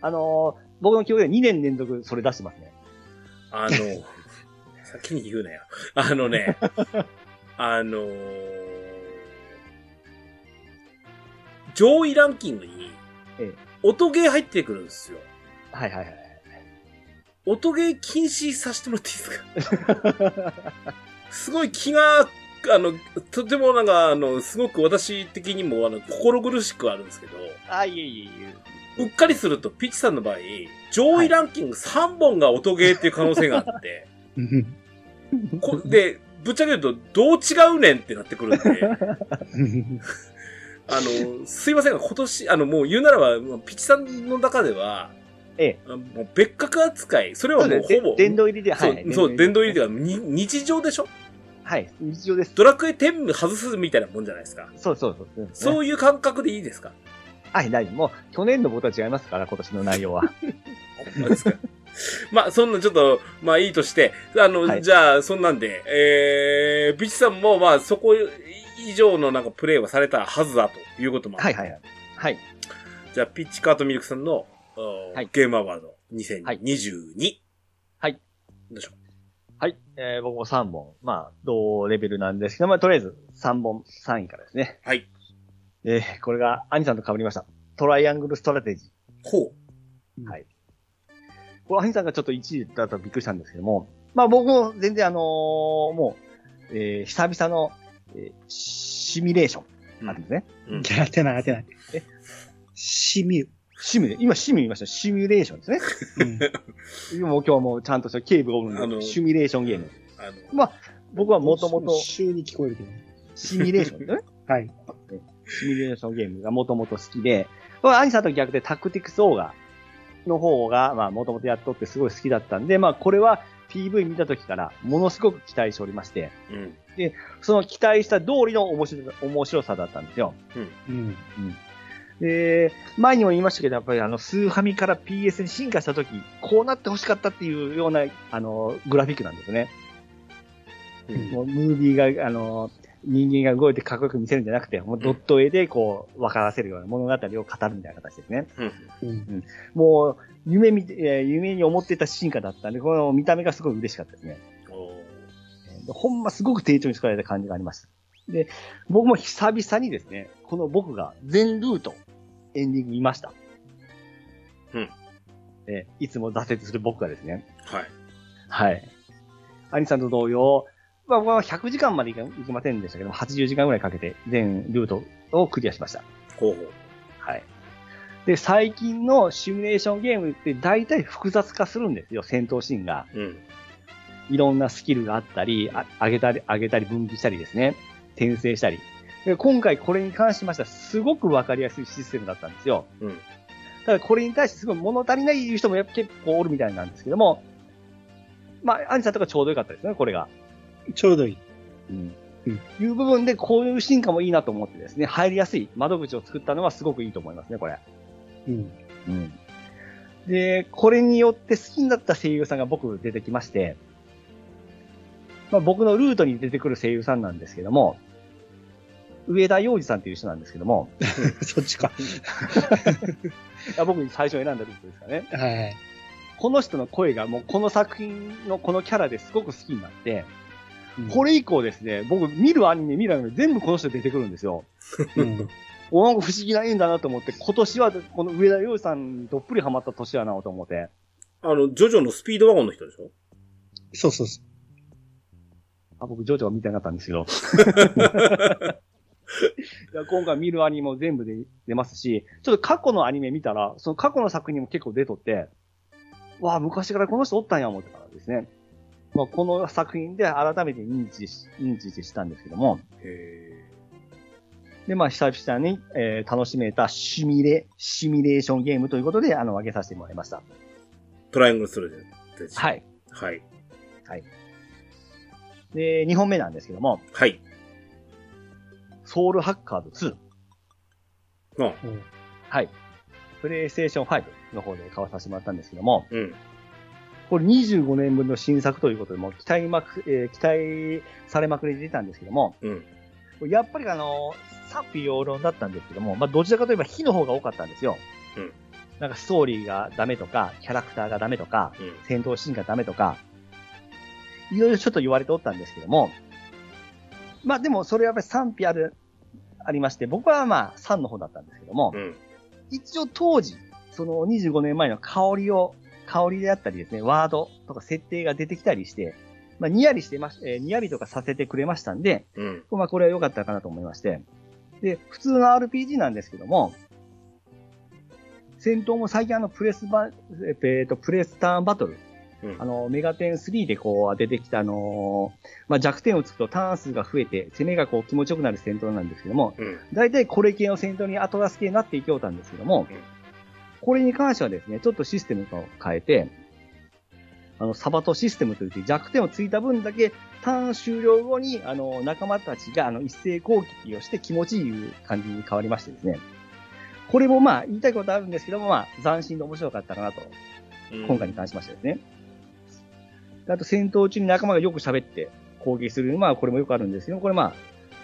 あのー僕の記憶では2年連続それ出してますね。あの、先に言うなよ。あのね、あのー上位ランキングにええ、音ゲー入ってくるんですよ。はいはいはい。音ゲー禁止させてもらっていいですか？すごい気が、あの、とてもなんか、あの、すごく私的にも、あの、心苦しくあるんですけど、あ、いえいえいえ。うっかりすると、ピッチさんの場合、上位ランキング3本が音ゲーっていう可能性があって、うんこで、ぶっちゃけ言うと、どう違うねんってなってくるんで、あの、すいませんが、今年、あの、もう言うならば、ピッチさんの中では、ええ。あもう別格扱い、それはもうほぼ、殿堂入りで、はい。そう、殿堂入りで。では、に日常でしょ？はい。日常です。ドラクエ10外すみたいなもんじゃないですか。そうそうそう。そういう感覚でいいですか？はい、大丈夫。もう、去年の僕とは違いますから、今年の内容は。そうですか まあ、そんなちょっと、まあいいとして、あの、はいじゃあ、そんなんで、えー、ピッチさんも、まあ、そこ以上のなんかプレイはされたはずだということもはいはいはい。はい。じゃあ、ピッチカートミルクさんの、おはいゲームアワード2022。はい。どうでしょはい。えー、僕も3本。まあ、同レベルなんですけど、まあ、とりあえず3本、3位からですね。うはい。えー、これが、アニさんと被りました。トライアングルストラテジほー。はい。これ、アニさんがちょっと1位だとびっくりしたんですけども、まあ僕も全然あのーもう、えー、久々の、えーシミュレーションなんですね。う。うん。やってない、やってない。えシミュ。シミュレ、今シミュ言いました。シミュレーションですね。うん もう今日はもうちゃんとした警部がおるあのので、シミュレーションゲーム。あの、まあ、僕はもともと週に聞こえるけど。シミュレーションですね。はい。シミュレーションゲームがもともと好きで、アニさんと逆でタクティクスオーガの方が、まあ、もともとやっとってすごい好きだったんで、まあ、これは PV 見た時からものすごく期待しておりまして、うん。その期待した通りの面白面白さだったんですよ。うん。で、前にも言いましたけど、やっぱりあの、スーファミから PS に進化した時、こうなって欲しかったっていうような、あの、グラフィックなんですね。うんもうムービーが、あの、人間が動いてかっこよく見せるんじゃなくて、もうドット絵でこう、分からせるような物語を語るみたいな形ですね。うん。うん。もう、夢見て、えー夢に思ってた進化だったんで、この見た目がすごい嬉しかったですね。ほんますごく丁重に作られた感じがありました。で、僕も久々にですね、この僕が全ルート、エンディング見ました。うん。えーいつも挫折する僕がですね。はい。はい。兄さんと同様、まあ、僕は100時間までいかいきませんでしたけども、80時間ぐらいかけて全ルートをクリアしました。ほうほう。はい。で、最近のシミュレーションゲームって大体複雑化するんですよ、戦闘シーンが。うん。いろんなスキルがあったり、あ上げたり、上げたり分岐したりですね。転生したり。で今回これに関しましてはすごくわかりやすいシステムだったんですよ。うん。ただこれに対してすごい物足りない人もやっぱ結構おるみたいなんですけども、まあ、アニさんとかちょうどよかったですね、これが。ちょうどいい。うん。いう部分でこういう進化もいいなと思ってですね、入りやすい窓口を作ったのはすごくいいと思いますね、これ。うん。うん。で、これによって好きになった声優さんが僕出てきまして、まあ、僕のルートに出てくる声優さんなんですけども、上田洋二さんっていう人なんですけども、そっちか。いや僕に最初選んだルートですからね。はい。この人の声がもうこの作品のこのキャラですごく好きになって、うんこれ以降ですね、僕見るアニメ見るアニメ全部この人出てくるんですよ。うん。おなんか不思議な縁だなと思って、今年はこの上田洋二さんにどっぷりハマった年だなと思って、あの、ジョジョのスピードワゴンの人でしょ？そうそうそあ、僕、ジョジョが見たかったんですけど。いや今回見るアニメも全部で出ますし、ちょっと過去のアニメ見たら、その過去の作品にも結構出とって、わあ、昔からこの人おったんや思ってからですね。まあ、この作品で改めて認知し、認知したんですけども、へで、まあ、久々に、えー楽しめたシミュレ、シミュレーションゲームということで、あの、挙げさせてもらいました。ートライアングルストレートです。。はいい。はい。で、2本目なんですけども、はい。ソウルハッカーズ2。あう。うんはい。プレイステーション5の方で買わさせてもらったんですけども、うん。これ25年分の新作ということで、もう期待まく、えー期待されまくりで出たんですけども、うん。やっぱりあの、賛否両論だったんですけども、まあ、どちらかといえば火の方が多かったんですよ。うん。なんかストーリーがダメとか、キャラクターがダメとか、うん。戦闘シーンがダメとか、いろいろちょっと言われておったんですけども、まあでもそれはやっぱり賛否ある、ありまして、僕はまあ3の方だったんですけども、うん。一応当時、その25年前の香りを、香りであったりですね、ワードとか設定が出てきたりして、まあ、ニヤリしてまし、えーニヤリとかさせてくれましたんで、うん。まあ、これは良かったかなと思いまして。で、普通の RPG なんですけども、戦闘も最近あの、プレスバ、えっと、プレスターンバトル、うんあの、メガテン3でこう出てきたあのーまあ、弱点をつくとターン数が増えて、攻めがこう気持ちよくなる戦闘なんですけども、うん。大体これ系の戦闘に後出し系になっていきようたんですけども、うんこれに関してはですね、ちょっとシステムを変えて、あの、サバトシステムといって弱点をついた分だけ、ターン終了後に、あの、仲間たちが、あの、一斉攻撃をして気持ちいい感じに変わりましてですね。これもまあ、言いたいことあるんですけども、まあ、斬新で面白かったかなと、今回に関しましてですね。であと、戦闘中に仲間がよく喋って攻撃する、まあ、これもよくあるんですけど、これまあ、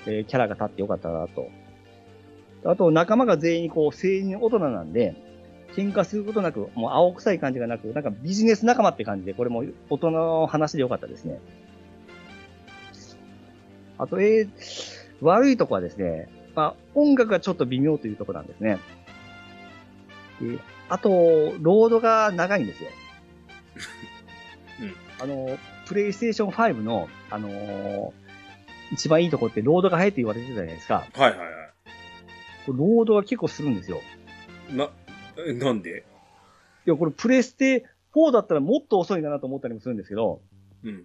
えーキャラが立ってよかったなと。あと、仲間が全員こう、成人大人なんで、喧嘩することなく、もう青臭い感じがなく、なんかビジネス仲間って感じで、これも大人の話でよかったですね。あと、えー悪いとこはですね、まあ、音楽がちょっと微妙というとこなんですね。であと、ロードが長いんですよ。うんあの、プレイステーション5の、あのー一番いいとこってロードが速いって言われてたじゃないですか。はいはいはこれロードが結構するんですよ。い。な、えなんで？いや、これプレステ4だったらもっと遅いかなと思ったりもするんですけど、うん。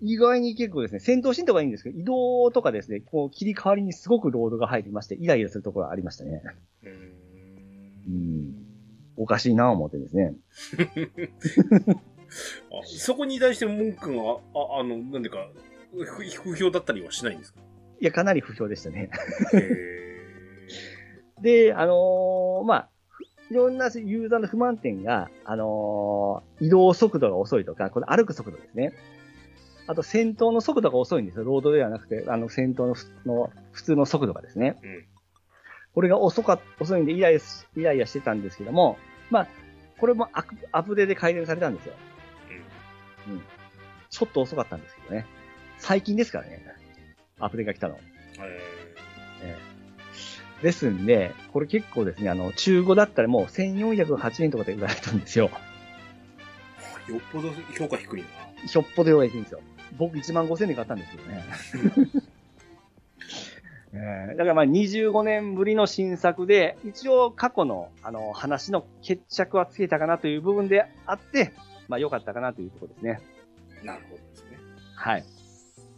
意外に結構ですね、戦闘シーンとかいいんですけど、移動とかですね、こう切り替わりにすごくロードが入りまして、イライラするところがありましたね。うーうんん。おかしいなぁ思ってですね。あそこに対して文句が、あ、あの、なんでか、ふ不評だったりはしないんですか？いや、かなり不評でしたね。へ で、あのーまあ、いろんなユーザーの不満点が、あのー移動速度が遅いとか、この歩く速度ですね。あと、戦闘の速度が遅いんですよ。ロードではなくて、あの、戦闘のふの普通の速度がですね。うんこれが遅か、遅いんでイライラし、イライラしてたんですけども、まあ、これもアップアップデートで改善されたんですよ。うん。ちょっと遅かったんですけどね。最近ですからね。アップデートが来たの。ーへええですんで、これ結構ですね、あの、中古だったらもう1408円とかで売られたんですよ。ーよっぽど評価低いな。ひょっぽど弱いんですよ。僕1万5000円で買ったんですけどね。ええだからまあ25年ぶりの新作で、一応過去のあの話の決着はつけたかなという部分であって、まあ良かったかなというところですね。なるほどですね。はい。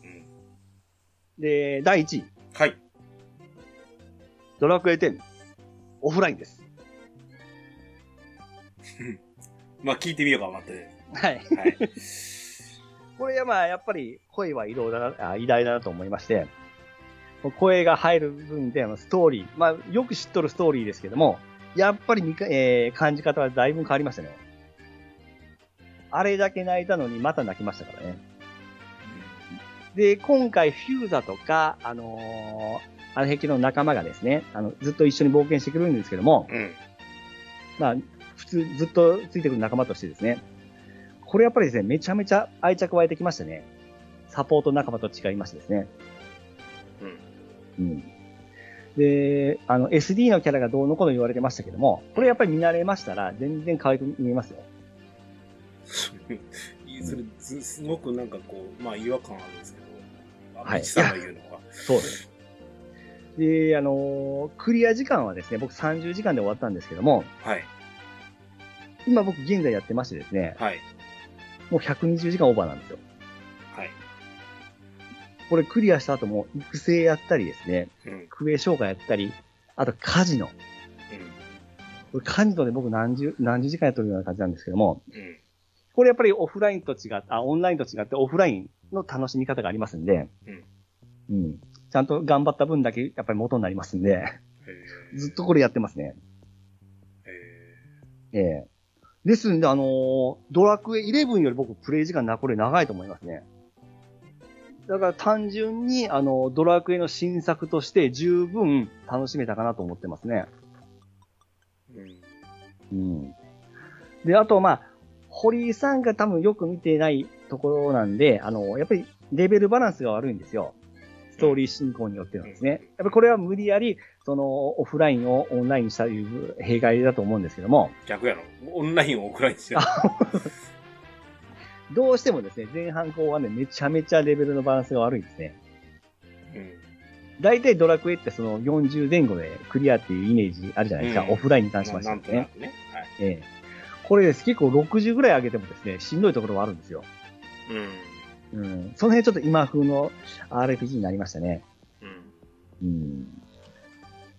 うん。で、第1位、はい。ドラクエ10、オフラインです。まあ聞いてみようか、待って。はい。はい。これはまあ、やっぱり声は偉大だな、あ偉大だなと思いまして、声が入る分で、あのストーリー、まあ、よく知っとるストーリーですけども、やっぱりえー感じ方はだいぶ変わりましたね。あれだけ泣いたのにまた泣きましたからね。で、今回フューザとか、あのーあの壁の仲間がですね、あの、ずっと一緒に冒険してくるんですけども、うん。まあ、普通、ずっとついてくる仲間としてですね、これやっぱりですね、めちゃめちゃ愛着湧いてきましたね。サポート仲間と違いましてですね。うん。で、あの、SD のキャラがどうのこうの言われてましたけども、これやっぱり見慣れましたら、全然可愛く見えますよ。それず、すごくなんかこう、まあ違和感あるんですけど、はいさんが言うのは。そうです。で、あのクリア時間はですね、僕30時間で終わったんですけども、はい。今僕現在やってましてですね、はい。もう120時間オーバーなんですよ。はい。これクリアした後も育成やったりですね、うん。うん。クエ消化やったり、あとカジノ。これカジノで僕何十、何十時間やってるような感じなんですけども、うん。これやっぱりオフラインと違って、あ、オンラインと違ってオフラインの楽しみ方がありますんで、うん。うん。ちゃんと頑張った分だけやっぱり元になりますんで、えずっとこれやってますね。えええですんで、あのードラクエ11より僕プレイ時間な、これ長いと思いますね。だから単純に、あの、ドラクエの新作として十分楽しめたかなと思ってますね。ーうん。うん。で、あと、まあ、堀井さんが多分よく見てないところなんで、あの、やっぱりレベルバランスが悪いんですよ。ストーリー進行によってなんですね。やっぱりこれは無理やり、その、オフラインをオンラインにしたという弊害だと思うんですけども、逆やろ。オンラインをオフラインしてる。どうしてもですね、前半後半でめちゃめちゃレベルのバランスが悪いんですね。うん。大体ドラクエってその40前後でクリアっていうイメージあるじゃないですか。うんオフラインに関しましてね。んとなくね。はい。ええこれです。結構60ぐらい上げてもですね、しんどいところはあるんですよ。うん。うん。その辺ちょっと今風の RPG になりましたね。うん。うん。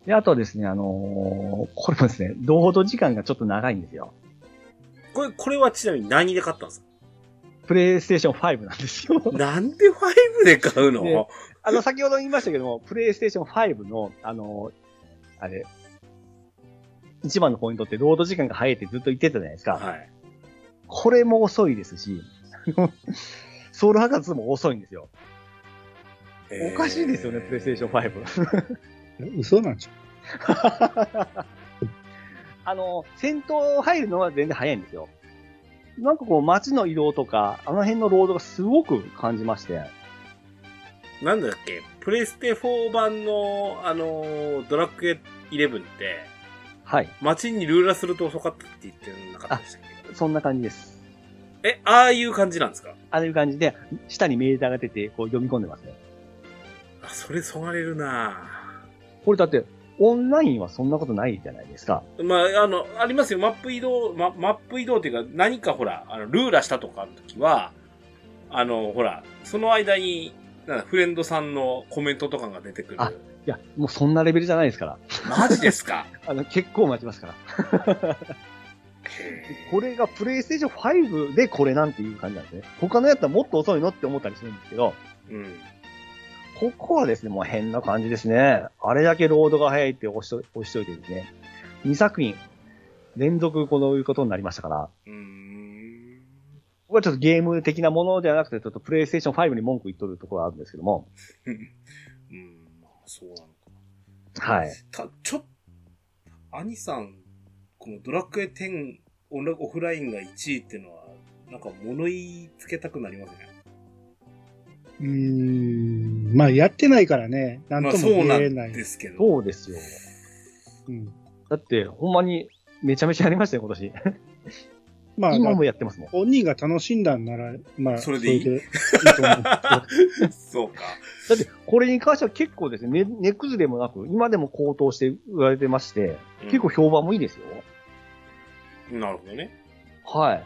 で、あとですね、あのーこれもですね、ロード時間がちょっと長いんですよ。これ、これはちなみに何で買ったんですか？プレイステーション5なんですよ。なんで5で買うの？であの、先ほど言いましたけども、プレイステーション5の、あのーあれ、一番のポイントってロード時間が早いってずっと言ってたじゃないですか。はい。これも遅いですし、ソウル博士も遅いんですよ。おかしいですよね、プレイステーション5。嘘なんちゃ あの、戦闘入るのは全然早いんですよ。なんかこう街の移動とか、あの辺のロードがすごく感じまして。なんだっけ？プレステ4版の、あのードラクエ11って、はい。街にルーラすると遅かったって言ってなかったでしたっそんな感じです。けえ、ああいう感じなんですか？ああいう感じで、下にメーターが出て、こう読み込んでますね。あ、それそがれるなこれだって、オンラインはそんなことないじゃないですか。まあ、あの、ありますよ。マップ移動、ママップ移動っていうか、何かほら、あの、ルーラしたとかの時は、あの、ほら、その間に、なんだフレンドさんのコメントとかが出てくる。あいや、もうそんなレベルじゃないですから。マジですか？あの、結構待ちますから。これがプレイステーション5でこれなんていう感じなんですね。他のやつはもっと遅いのって思ったりするんですけど、うん。ここはですね、もう変な感じですね。あれだけロードが速いって押しと押しといてですね。2作品連続こういうことになりましたから、うーん。これはちょっとゲーム的なものではなくて、ちょっとプレイステーション5に文句言っとるところがあるんですけども、そうなのか。はい。た、ちょっと、兄さん、このドラクエ10オンラオフラインが1位っていうのは、なんか物言いつけたくなりますね。うーん。まあ、やってないからね。なんまあともそうなん言えない。ですけど。そうですよ。うん。だって、ほんまにめちゃめちゃやりましたよ、今年。まあ、今もやってますもん。本人が楽しんだんなら、まあ、それでいいいいと思う そうか。だって、これに関しては結構ですね、ね値崩れもなく、今でも高騰して売られてまして、結構評判もいいですよ。うんなるほどね。はい。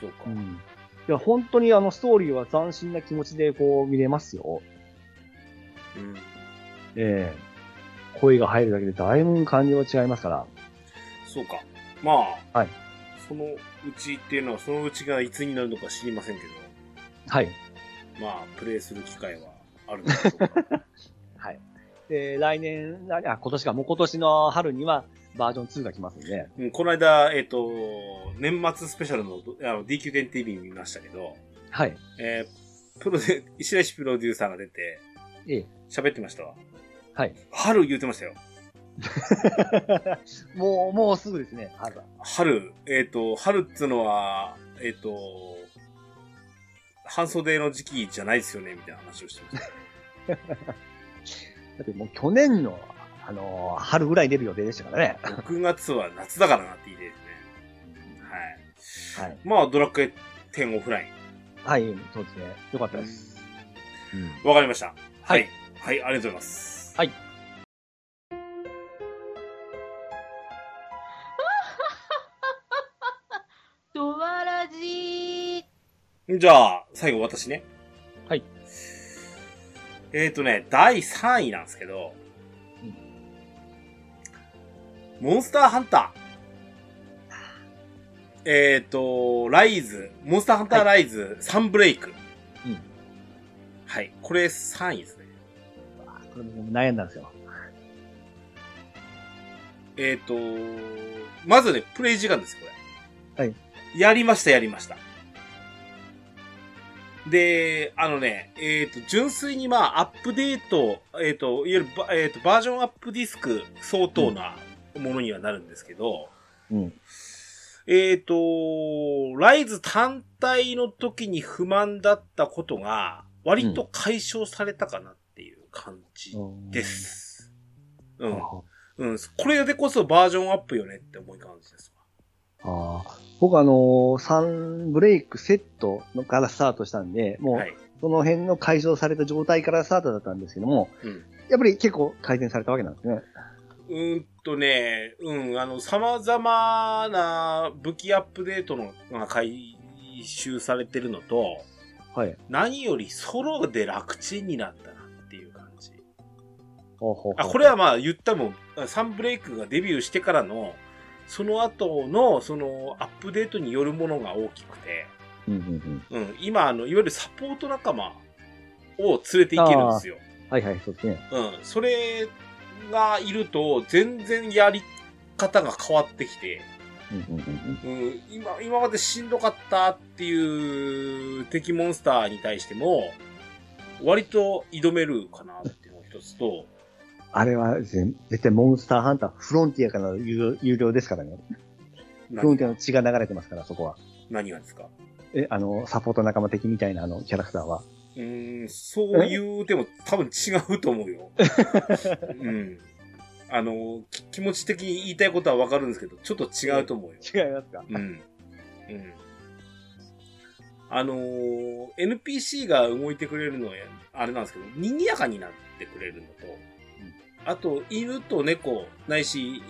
そうか。うん。いや、本当にあの、ストーリーは斬新な気持ちでこう見れますよ。うん。ええ声が入るだけでだいぶ感じは違いますから。そうか。まあ、はいそのうちっていうのは、そのうちがいつになるのか知りませんけど、はい。まあ、プレイする機会はあるんでしょうか。はい。で、来年、あ、今年か、もう今年の春にはバージョン2が来ますんで、うん、この間、えっ、と、年末スペシャルのあの DQ10TV 見ましたけど、はい。えー、プロデ、石橋プロデューサーが出て、ええ。喋ってましたわ。はい。春言うてましたよ。もう、もうすぐですね、春は。春、えっ、と、春っつうのは、えっ、と、半袖の時期じゃないですよね、みたいな話をしてました。だってもう去年の、あのー春ぐらい出る予定でしたからね。6月は夏だからなって言いたいですね。はい。はい。まあ、ドラクエ10オフライはい、そうですね。よかったです。うん。ン。わかりました。ははいい。はい、ありがとうございます。はい。じゃあ、最後私ね。はい。えっ、ー、とね、第3位なんですけど、モンスターハンター。えっ、ー、と、ライズ、モンスターハンターライズ、サンブレイク。うん。はい。これ3位ですね。これも悩んだんですよ。えっ、と、まずね、プレイ時間ですよ、これ。はい。やりました、やりました。で、あのね、えっ、と、純粋にまあ、アップデート、えっ、と、いわゆるバ、えっ、と、バージョンアップディスク相当なものにはなるんですけど、うん。えっ、と、ライズ単体の時に不満だったことが、割と解消されたかなっていう感じです。うん。あうん。これでこそバージョンアップよねって思い感じですあ僕あのー、サンブレイクセットのからスタートしたんで、もう。その辺の解消された状態からスタートだったんですけども、うん。やっぱり結構改善されたわけなんですね。うーんとね、うん、あの、様々な武器アップデートのが回収されてるのと、はい。何よりソロで楽ちんになったなっていう感じ。ほうほうほうあ、これはまあ言ったもん、サンブレイクがデビューしてからの、その後の、その、アップデートによるものが大きくて、うん今、あの、いわゆるサポート仲間を連れていけるんですよ。はいはい、そうですね。うん、それがいると、全然やり方が変わってきて、うん、今、今までしんどかったっていう敵モンスターに対しても、割と挑めるかなっていうのが一つと、あれはですね絶対モンスターハンターフロンティアからの有料有料ですからね。フロンティアの血が流れてますから、そこは。何がですか？え、あの、サポート仲間的みたいなあの、キャラクターは。うーん、そう言うても多分違うと思うよ。うん。あの、き気持ち的に言いたいことはわかるんですけど、ちょっと違うと思うよ。違いますか？うん。うん。あのー NPC が動いてくれるのは、あれなんですけど、賑やかになってくれるのと、あと、犬と猫、ないし、い、い、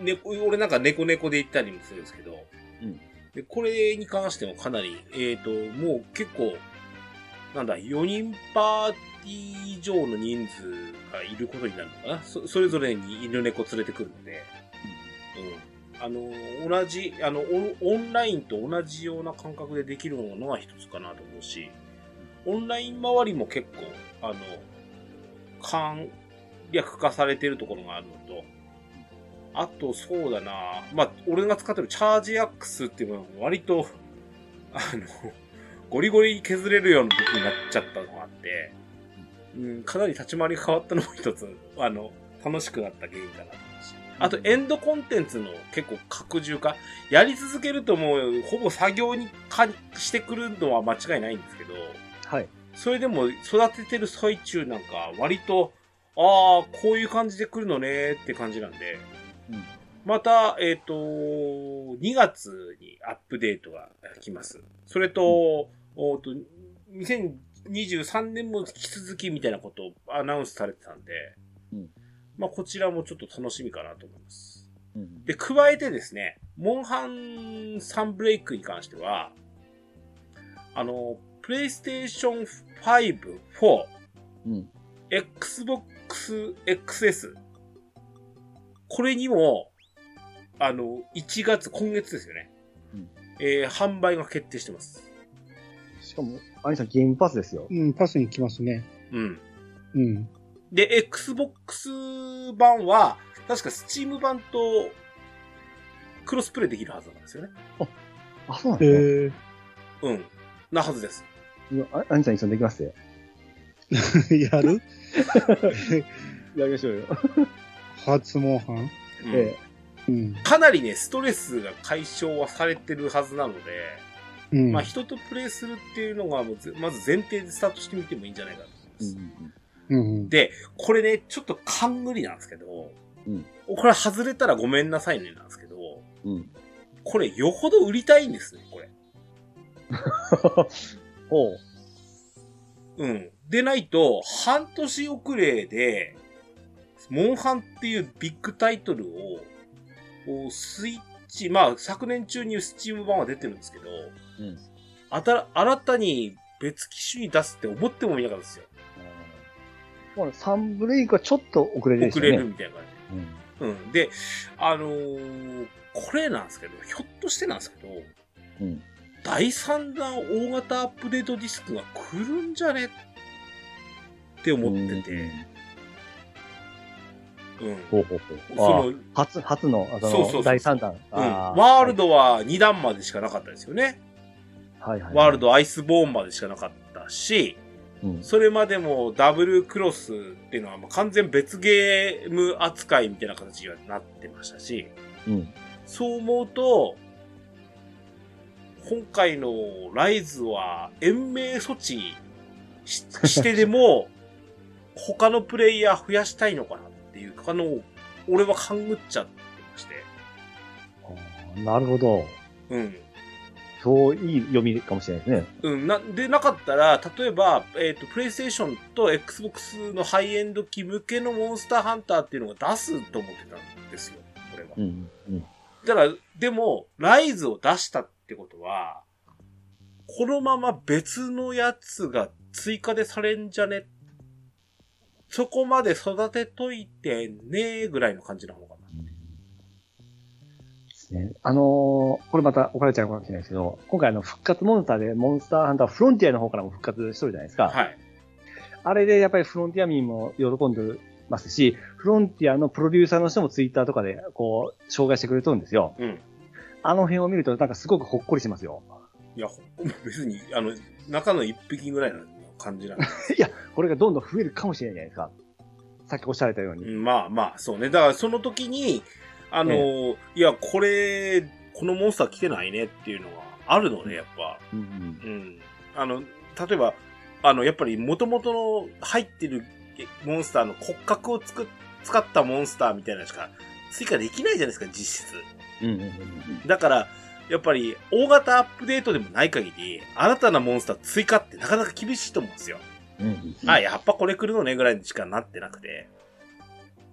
猫、俺なんか猫猫で行ったりもするんですけど、うん。で、これに関してもかなり、えっ、と、もう結構、なんだ、4人パーティー以上の人数がいることになるのかな。そそれぞれに犬猫連れてくるので、うん。あの、同じ、あの、オンオンラインと同じような感覚でできるものが一つかなと思うし、オンライン周りも結構、あの、簡略化されてるところがあるのと、あと、そうだなまあ、俺が使ってるチャージアックスっていうのは割と、あの、ゴリゴリ削れるような武器になっちゃったのがあって、うん、かなり立ち回りが変わったのも一つ、あの、楽しくなった原因かなと思うし。あと、エンドコンテンツの結構拡充化。やり続けるともう、ほぼ作業にかしてくるのは間違いないんですけど、はい。それでも育ててる最中なんか、割と、ああ、こういう感じで来るのねって感じなんで、うんまた、えっ、と、2月にアップデートが来ます。それと、おーと、2023年も引き続きみたいなことをアナウンスされてたんで、うんまあこちらもちょっと楽しみかなと思います。うん。で、加えてですね、モンハンサンブレイクに関しては、あの、プレイステーション5、4、うん。Xbox XS。これにも、あの、1月、今月ですよね。うんえー販売が決定してます。しかも、アニさんゲームパスですよ。うん、パスに来ますね。うん。うん。で、Xbox 版は、確か Steam 版と、クロスプレイできるはずなんですよね。あ、そうなんですね。えうん。なはずです。アニさん一緒にできますよ。ー、やる？やりましょうよ。初モンハン？うんえうん。かなりね、ストレスが解消はされてるはずなので、うん。まあ人とプレイするっていうのがもうぜまず前提でスタートしてみてもいいんじゃないかと思いまえす。うん。で、これね、ちょっと勘繰りなんですけど、うんこれ外れたらごめんなさいねなんですけど、うん。うん。これよほど売りたいんですね、これ。ほう。うん。でないと、半年遅れで、モンハンっていうビッグタイトルを、スイッチ、まあ昨年中にスチーム版は出てるんですけど、うん。あた、新たに別機種に出すって思ってもみなかったですよ。まあ、サンブレイクはちょっと遅れるでし遅。れるみたいな感うん。じ。うん。で、あのーこれなんですけど、ひょっとしてなんですけど、うん。第3弾大型アップデートディスクが来るんじゃねって思ってて、うん。ほうほうほう。その、初、初の、あの、そうそうそう第3弾。うん、あワールドは2段までしかなかったですよね。はいはい。ワールドアイスボーンまでしかなかったし、うん。それまでもダブルクロスっていうのはもう完全別ゲーム扱いみたいな形にはなってましたし、うん。そう思うと、今回のライズは延命措置ししてでも、他のプレイヤー増やしたいのかなっていうかのを、俺は勘ぐっちゃってまして。あーなるほど。うん。そう、いい読みかもしれないですね。うん、な、でなかったら、例えば、えっ、と、プレイステーションと Xbox のハイエンド機向けのモンスターハンターっていうのが出すと思ってたんですよ、これは。うん。うん。だから、でも、ライズを出したってことは、このまま別のやつが追加でされんじゃねそこまで育てといてねぐらいの感じなのかな。ですね。あのーこれまた怒られちゃうかもしれないですけど、今回あの復活モンスターでモンスターハンターフロンティアの方からも復活しとるじゃないですか。はい。あれでやっぱりフロンティア民も喜んでますし、フロンティアのプロデューサーの人もツイッターとかでこう、紹介してくれとるんですよ。うん。あの辺を見るとなんかすごくほっこりしますよ。いや、ほ別に、あの、中の一匹ぐらいの感じなんで。いや、これがどんどん増えるかもしれないじゃないですか？さっきおっしゃられたように。うんまあまあ、そうね。だからその時に、あの、いや、これ、このモンスター来てないねっていうのがあるのね、やっぱ。うんうん。あの、例えば、あの、やっぱり元々の入ってるモンスターの骨格をつく、使ったモンスターみたいなのしか追加できないじゃないですか、実質。うん。うんうんうんだから、やっぱり、大型アップデートでもない限り、新たなモンスター追加ってなかなか厳しいと思うんですよ。うんうんあ、やっぱこれ来るのねぐらいにしかなってなくて。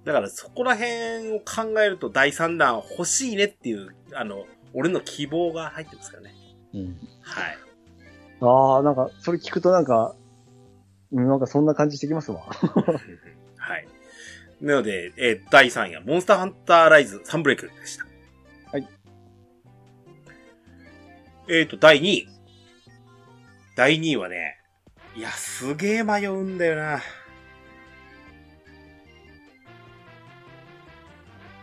だからそこら辺を考えると第3弾欲しいねっていう、あの、俺の希望が入ってますからね。うんはい。ああ、なんか、それ聞くとなんか、うんなんかそんな感じしてきますわ。はい。なので、えー第3位はモンスターハンターライズサンブレイクでした。えっ、と、第2位。第2位はね、いや、すげえ迷うんだよな。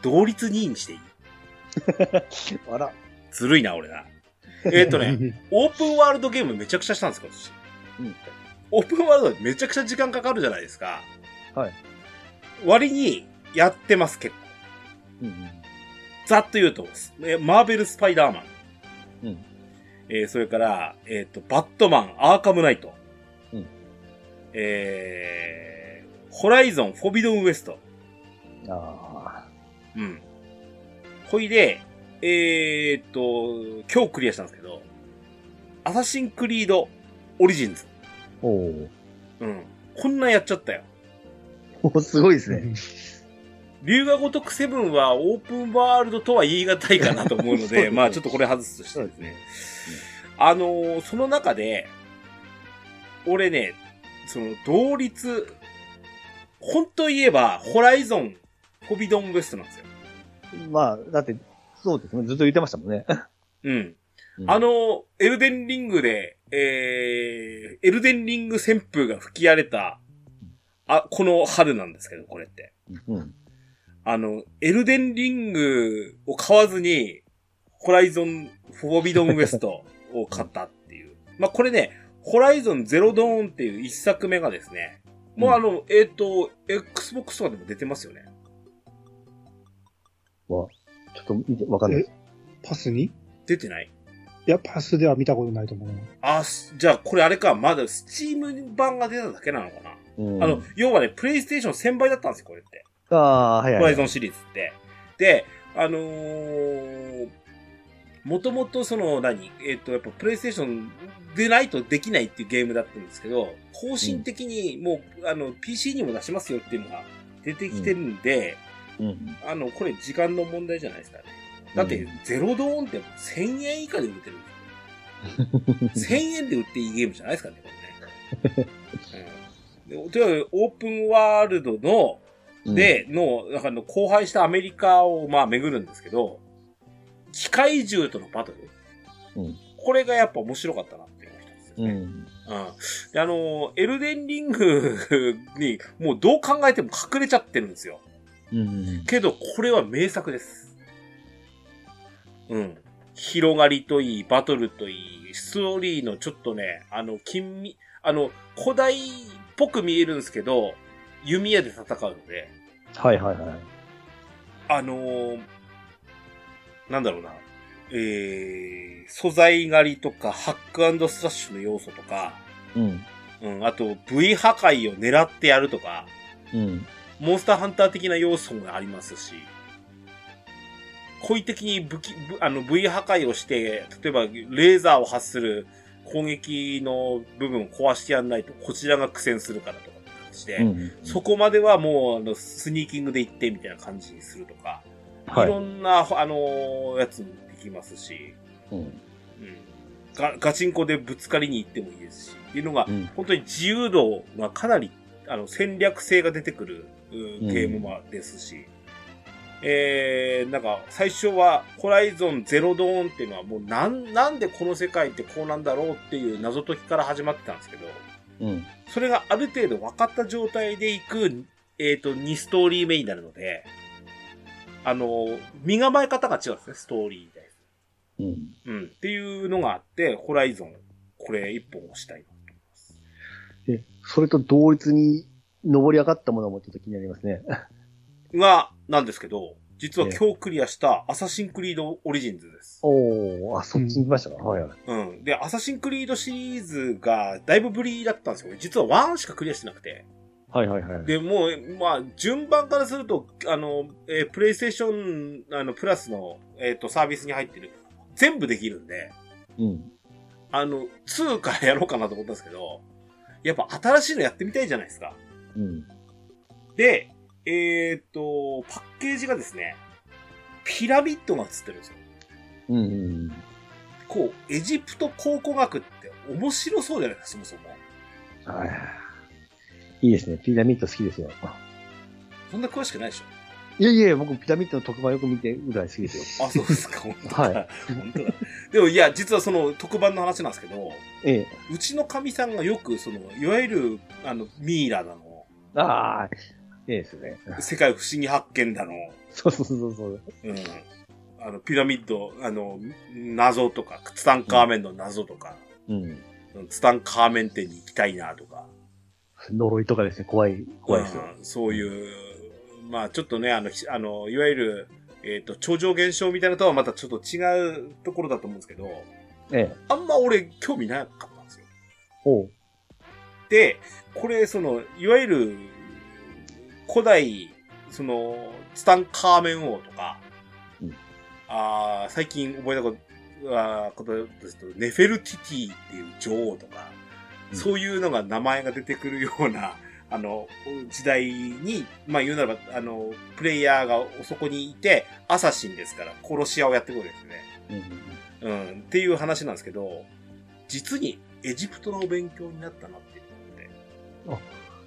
同率2位にしていい？あら。ずるいな、俺な。えっ、とね、オープンワールドゲームめちゃくちゃしたんです、今年。うん。オープンワールドめちゃくちゃ時間かかるじゃないですか。はい。割に、やってます、結構。うんうん。ざっと言うと、えマーベル・スパイダーマン。うん。えーそれから、えっ、と、バットマン、アーカムナイト。うん。えー、ホライゾン、フォビドンウエスト。あうん。ほいで、えーっと、今日クリアしたんですけど、アサシンクリードオリジンズ。あ。おお。うん。こんなんやっちゃったよ。おすごいですね。龍が如くセブンはオープンワールドとは言い難いかなと思うので、でまあちょっとこれ外すとしてですね。あのーその中で、俺ね、その同率、本当言えば、ホライゾン、フォビドンウエストなんですよ。まあ、だって、そうですね。ずっと言ってましたもんね。うん。うんあ、の、エルデンリングで、えー、エルデンリング旋風が吹き荒れた、あ、この春なんですけど、これって。うん。あの、エルデンリングを買わずに、ホライゾン、フォービドンウエストを買ったっていう。まあ、これね、ホライゾンゼロドーンっていう一作目がですね、もうあの、えっ、と、Xbox とかでも出てますよね。わ、ちょっと見て、わかんないです。パスに？い出てないや、パスでは見たことないと思うな。あ、すじゃあこれあれか、まだスチーム版が出ただけなのかな、うんあの、要はね、プレイステーション1000倍だったんですよ、これって。ああ、はいはい、はい。ホライゾンシリーズって。で、あのー、もともとその何、えっ、と、やっぱプレイステーションでないとできないっていうゲームだったんですけど、方針的にもう、あの、PC にも出しますよっていうのが出てきてるんで、うん。あの、これ時間の問題じゃないですかね。だってうん、ゼロドーンって1000円以下で売れてるんですよ。1000円で売っていいゲームじゃないですかね、これね。うん、でとにかくオープンワールドの、で、の、なんかあの、荒廃したアメリカを、まあ、巡るんですけど、機械銃とのバトル。うんこれがやっぱ面白かったなっていうのが一つですうん。ね。うん。で、あの、エルデンリングに、もうどう考えても隠れちゃってるんですよ。うん。けど、これは名作です。うん。広がりといい、バトルといい、ストーリーのちょっとね、あの、金み、あの、古代っぽく見えるんですけど、弓矢で戦うので、はいはいはい。あのーなんだろうな、えー、素材狩りとか、ハックスラッシュの要素とか、うん。うん、あと、V 破壊を狙ってやるとか、うん。モンスターハンター的な要素もありますし、故意的に武器、ぶあの、V 破壊をして、例えば、レーザーを発する攻撃の部分を壊してやんないと、こちらが苦戦するからとか形で、うん。そこまではもう、あの、スニーキングで行ってみたいな感じにするとか、、はいいろんな、あのーやつもできますし、うん。うん。ガガチンコでぶつかりに行ってもいいですし、っていうのが、うん。本当に自由度がかなり、あの、戦略性が出てくる、ゲームもですし、えー、なんか、最初は、ホライゾンゼロドーンっていうのはもう、なん、なんでこの世界ってこうなんだろうっていう謎解きから始まってたんですけど、うん。それがある程度分かった状態でいく、えっ、と、2ストーリー目になるので、あの、身構え方が違うんですね、ストーリーに対すうん。る。うん。っていうのがあって、ホライゾン、これ一本押したいなと思います。で、それと同率に上り上がったものもちょっと気になりますね。が、なんですけど、実はええ今日クリアしたアサシンクリードオリジンズです。おー、あ、そっちに行きましたか？はいはい。うん。で、アサシンクリードシリーズがだいぶぶりだったんですよ。実は1しかクリアしてなくて。はいはいはい。で、もう、まあ、順番からすると、あの、えープレイステーション、あの、プラスの、えっ、と、サービスに入ってる、全部できるんで、うん。あの、2からやろうかなと思ったんですけど、やっぱ新しいのやってみたいじゃないですか。うん。で、えっ、と、パッケージがですね、ピラミッドが映ってるんですよ。うんうん。こう、エジプト考古学って面白そうじゃないですか、そもそも。はい。いいですね。ピラミッド好きですよ。そんな詳しくないでしょ。いやいや、僕ピラミッドの特番よく見てるぐらい好きですよ。あ、そうですか、本当だ。はい本当だ。でも、いや、実はその特番の話なんですけど、ええ。うちの神さんがよく、その、いわゆる、あの、ミイラだの、ああ、ええですね。世界不思議発見だの、そうそうそうそう。うん。あの、ピラミッド、あの、謎とか、ツタンカーメンの謎とか、うん。ツタンカーメン店に行きたいなとか、呪いとかですね、怖い、怖いですよ。うんそういう、まあちょっとね、あの、ひあの、いわゆる、えっ、と、超常現象みたいなのとはまたちょっと違うところだと思うんですけど、ええ。あんま俺興味なかったんですよ。おう。で、これ、その、いわゆる、古代、その、ツタンカーメン王とか、うん。あー最近覚えたことあーことですと、ネフェルティティっていう女王とか、うん。そういうのが名前が出てくるような、あの、時代に、まあ言うならば、あの、プレイヤーがそこにいて、アサシンですから、殺し屋をやってくるんですね。うん。うん。うん、っていう話なんですけど、実にエジプトの勉強になったなっていうので、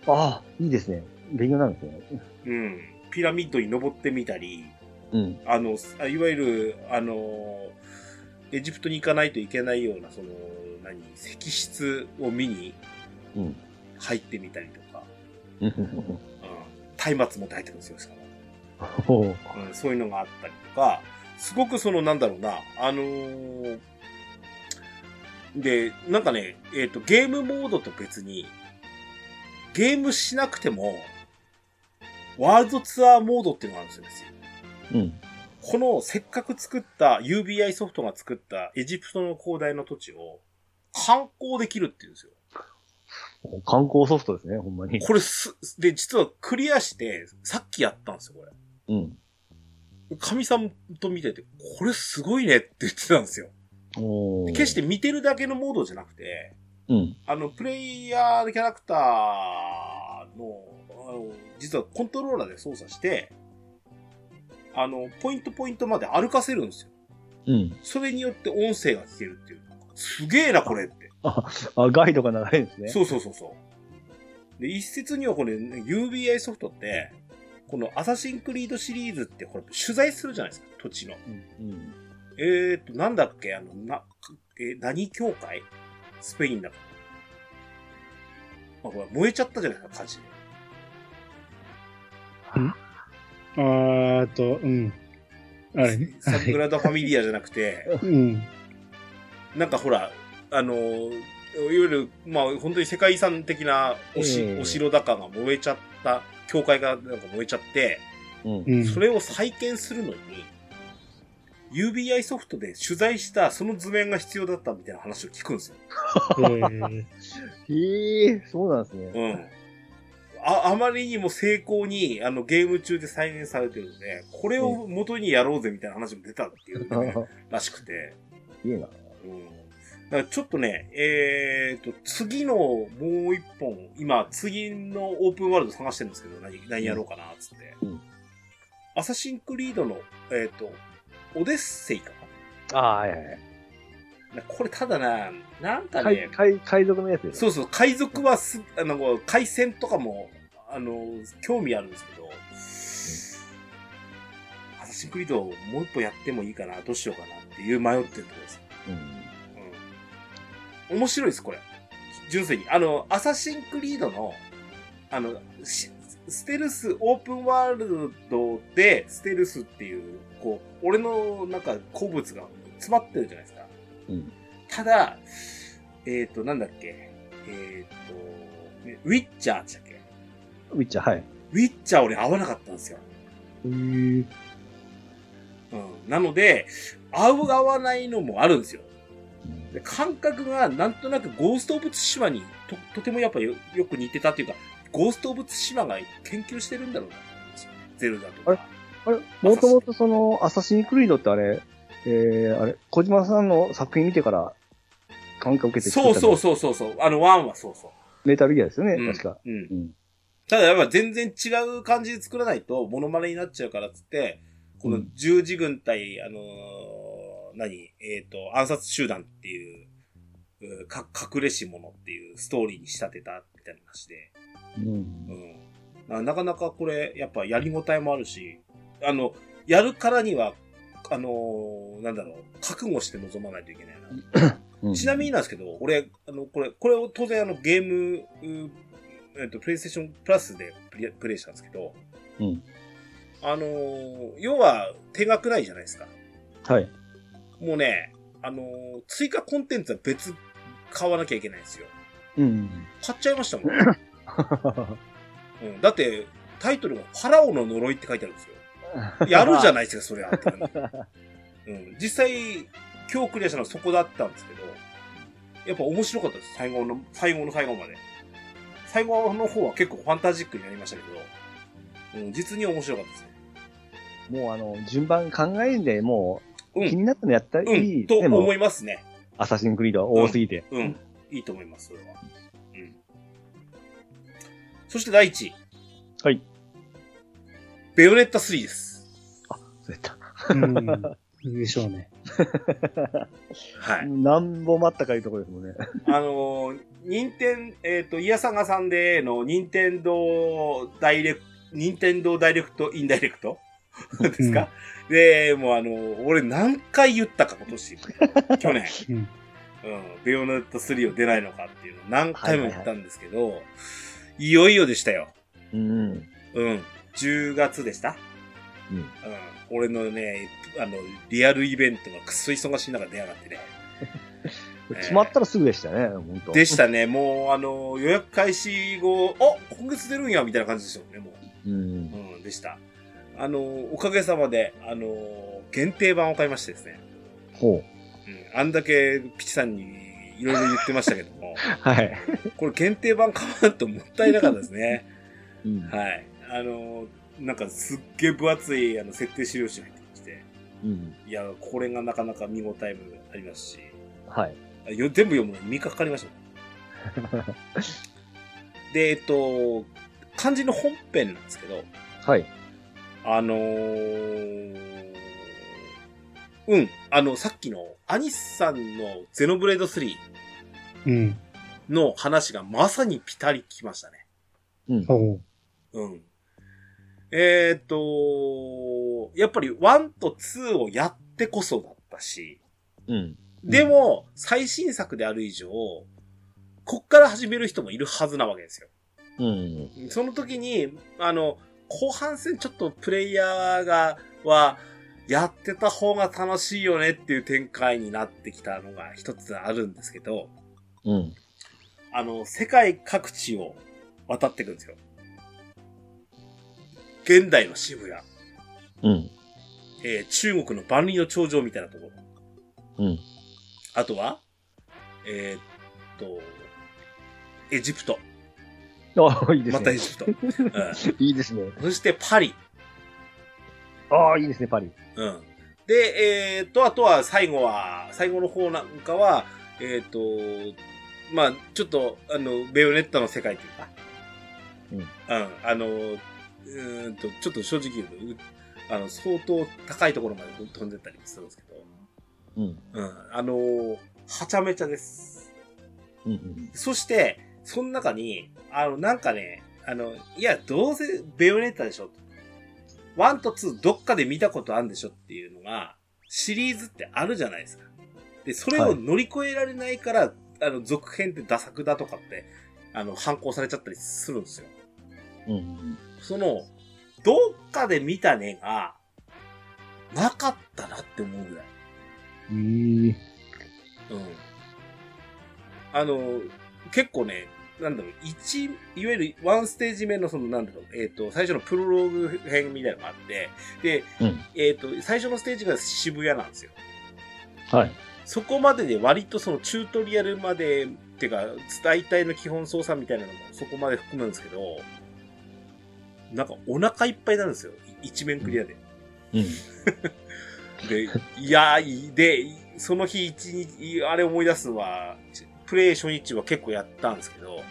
ああ、いいですね。勉強なんですね。うん、ピラミッドに登ってみたり、うん。あの、あいわゆる、あの、エジプトに行かないといけないような、その、何、石室を見にうん。入ってみたりとか、うん。うん、松明持って入ってくるんですよ、しかも。ほう。うん、そういうのがあったりとか、すごくその、なんだろうな、あのーで、なんかね、えっ、と、ゲームモードと別に、ゲームしなくても、ワールドツアーモードっていうのがあるんですよ。うん。この、せっかく作った UBI ソフトが作ったエジプトの広大な土地を観光できるっていうんですよ。観光ソフトですね、ほんまに。これす、で、実はクリアして、さっきやったんですよ、これ。うん。神さんと見てて、これすごいねって言ってたんですよ。決して見てるだけのモードじゃなくて、うん。あの、プレイヤーのキャラクターの、あの、実はコントローラーで操作して、あの、ポイントポイントまで歩かせるんですよ。うん。それによって音声が聞けるっていう。すげえな、これって。あ、ガイドが流れるんですね。そうそうそうそう。で、一説にはこれ、ね、UBI ソフトって、このアサシンクリードシリーズって、これ取材するじゃないですか、土地の。うん。うん。えーと、なんだっけ、あの、な、えー何教会？スペインだから。あ、これ燃えちゃったじゃないですか、火事で。あーと、うん。あれね。サグラダ・ファミリアじゃなくて、うん。なんかほら、あの、いわゆる、まあ、本当に世界遺産的なおし、ええお城だかが燃えちゃった、教会がなんか燃えちゃって、うん。うん。それを再建するのに、UBI ソフトで取材したその図面が必要だったみたいな話を聞くんですよ。えー へえ、そうなんですね。うん。あ、あまりにも成功に、あの、ゲーム中で再現されてるので、これを元にやろうぜみたいな話も出たっていう、ね、らしくて。いいな。うん。だからちょっとね、えーと、次のもう一本、今、次のオープンワールド探してるんですけど、何、何やろうかな、つって。うんアサシンクリードの、えーと、オデッセイかああ、はいはいこれただな、なんか海ね、海海賊のやつそうそう、海賊はす、あの、海戦とかも、あの、興味あるんですけど、アサシンクリードもう一本やってもいいかな、どうしようかなっていう迷ってるところです。うん。うん。面白いです、これ。純粋に。あの、アサシンクリードの、あの、しステルス、オープンワールドで、ステルスっていう、こう、俺のなんか好物が詰まってるじゃないですか。うん。ただ、えっ、と、なんだっけ。えっ、と、ねウィッチャーでしたウィッチャー、はい。ウィッチャー俺合わなかったんですよ。へえ。うん。なので、合う合わないのもあるんですよ。で感覚がなんとなくゴースト・オブ・ツシマにととてもやっぱよよく似てたっていうか、ゴースト・オブ・ツシマが研究してるんだろうなと思うんですよ。ゼルダとか。あれ、もともとその、アサシンクリードってあれ、えー、あれ、小島さんの作品見てから、感覚受けてそうそうう。そうそうそう。あの、ワンはそうそう。メタルギアですよね、うん確か。うんう。ん。ただやっぱ全然違う感じで作らないとモノマネになっちゃうからっつって、この十字軍隊、あのー何？えっ、と、暗殺集団っていう、うか隠れし者っていうストーリーに仕立てたみたいな話で、うんう。ん。ななかなかこれ、やっぱやりごたえもあるし、あの、やるからには、あのーなんだろう、覚悟して臨まないといけないな。うんちなみになんですけど、俺、あの、これ、これを当然あの、ゲーム、うえっと、プレイステーションプラスでプレイしたんですけど、うん。あのー要は、定額ないじゃないですか。はい。もうね、あのー追加コンテンツは別買わなきゃいけないんですよ。うん。買っちゃいましたもん。うん、だって、タイトルがファラオの呪いって書いてあるんですよ。やるじゃないですか、それは。って感じうん、実際、今日クリアしたのはそこだったんですけど、やっぱ面白かったです、最後の、最後の最後まで。最後の方は結構ファンタジックになりましたけど、うん、実に面白かったですね。もうあの、順番考えんで、もう、うん気になったのやったらういい。ん、と思いますね。アサシンクリードは多すぎて。うん、いいと思います、それは。うん。そして第一位。はい。ベヨネッタ3です。そうやった。うん。でしょうね。はい。なんぼ待ったかいうところですもんね。あのー、任天、えっ、と、イヤサガさんでの任天堂ダイレクト、任天堂ダイレクト、インダイレクト？ですか、で、もうあのー俺何回言ったか今年。去年。うん。うん。ベヨネット3を出ないのかっていうのを何回も言ったんですけど、いよいよでしたよ。うん。うん。10月でしたうん。うん。俺のね、あの、リアルイベントがくっそ忙しい中出やがってね。決まったらすぐでしたね、本当でしたね。もう、あの、予約開始後、あ今月出るんや、みたいな感じでしたもんね、もうん。う。うん、でした。あの、おかげさまで、あの、限定版を買いましてですね。ほう。うん。あんだけ、ピチさんにいろいろ言ってましたけども、はい。これ限定版買わんともったいなかったですね。うん。はい。あの、なんかすっげえ分厚い、あの、設定資料集うん。いや、これがなかなか見応えもありますし、はい。よ全部読むのに3日かかりましたもん。で、えっと、漢字の本編なんですけど、はい。あのー、うん、あの、さっきのアニスさんのゼノブレード3うん。の話がまさにピタリきましたね。うん。うん。えーっと、やっぱり1と2をやってこそだったし、うん。でも、最新作である以上、こっから始める人もいるはずなわけですよ。うん。その時に、あの、後半戦ちょっとプレイヤーが、は、やってた方が楽しいよねっていう展開になってきたのが一つあるんですけど、うん。あの、世界各地を渡っていくんですよ。現代の渋谷、うん。えー中国の万里の長城みたいなところ。うん。あとは、えーっと、エジプト。ああ、いいですね。またエジプト。うん、いいですね。そしてパリ。ああ、いいですね、パリ。うん。で、えーっと、あとは最後は、最後の方なんかは、えーっと、まあちょっと、あの、ベヨネッタの世界というか、うんうん。あの、うーんと、ちょっと正直言うと、うあの、相当高いところまで飛んでったりもするんですけど、うん。うん。あのーはちゃめちゃです。うんうん。そして、その中に、あの、なんかね、あの、いや、どうせベヨネッタでしょ。1と2どっかで見たことあるんでしょっていうのが、シリーズってあるじゃないですか。で、それを乗り越えられないから、あの、続編ってダ作だとかって、あの、反抗されちゃったりするんですよ。うん。その、どっかで見たねが、なかったなって思うぐらい。うん。うん。あの、結構ね、なんだろう、一、いわゆるワンステージ目のその、なんだろう、えっ、と、最初のプロローグ編みたいなのがあって、で、うん。えっ、と、最初のステージが渋谷なんですよ。はい。そこまでで割とそのチュートリアルまで、っていうか、大体の基本操作みたいなのもそこまで含むんですけど、なんかお腹いっぱいになるんですよ。一面クリアで。うん。で、いやー、で、その日一日、あれ思い出すのは、プレイ初日は結構やったんですけど、は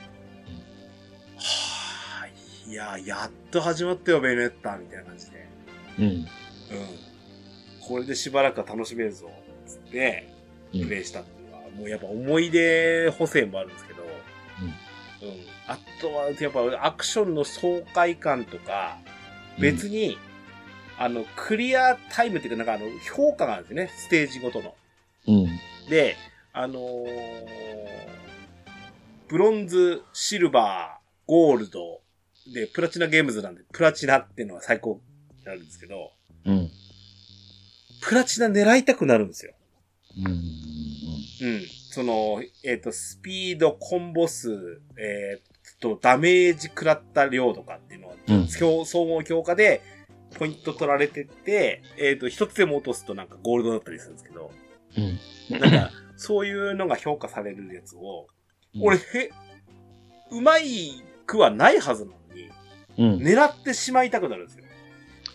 ぁ、いやー、やっと始まったよ、ベネッタ、みたいな感じで。うん。うん。これでしばらくは楽しめるぞ、つって、うんプレイしたっていうのは、もうやっぱ思い出補正もあるんですけど、うん。あとは、やっぱアクションの爽快感とか、別に、あの、クリアタイムっていうか、なんかあの、評価があるんですよね、ステージごとの。うん。で、あのーブロンズ、シルバー、ゴールド、で、プラチナゲームズなんで、プラチナっていうのは最高になるんですけど、うん。プラチナ狙いたくなるんですよ。うん。うん。その、えっ、と、スピード、コンボ数、えっ、と、ダメージ食らった量とかっていうのは、うん強総合強化で、ポイント取られてって、えっ、と、一つでも落とすとなんかゴールドだったりするんですけど、うん。なんか、そういうのが評価されるやつを、俺、へ、うまいくはないはずなのに、うん。狙ってしまいたくなるんですよ。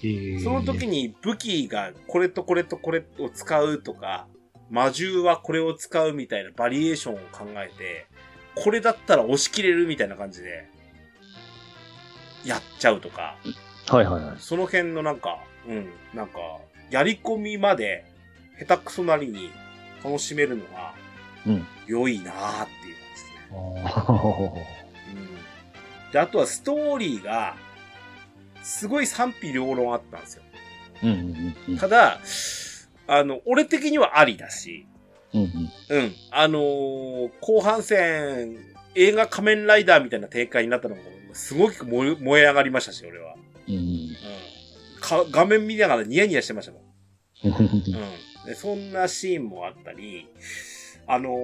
えーその時に武器がこれとこれとこれを使うとか、魔獣はこれを使うみたいなバリエーションを考えて、これだったら押し切れるみたいな感じで、やっちゃうとか、はいはいはい。その辺のなんか、うん、なんか、やり込みまで下手くそなりに楽しめるのがうん。良いなーっていう感じですね。あうん。で、あとはストーリーが、すごい賛否両論あったんですよ。うんうんうんただ、あの、俺的にはありだし、うん。うん。あのー後半戦、映画仮面ライダーみたいな展開になったのも、すごく燃え上がりましたし、俺は。うん。うん。か画面見ながらニヤニヤしてましたもん。うん。うん。で、そんなシーンもあったり、あのー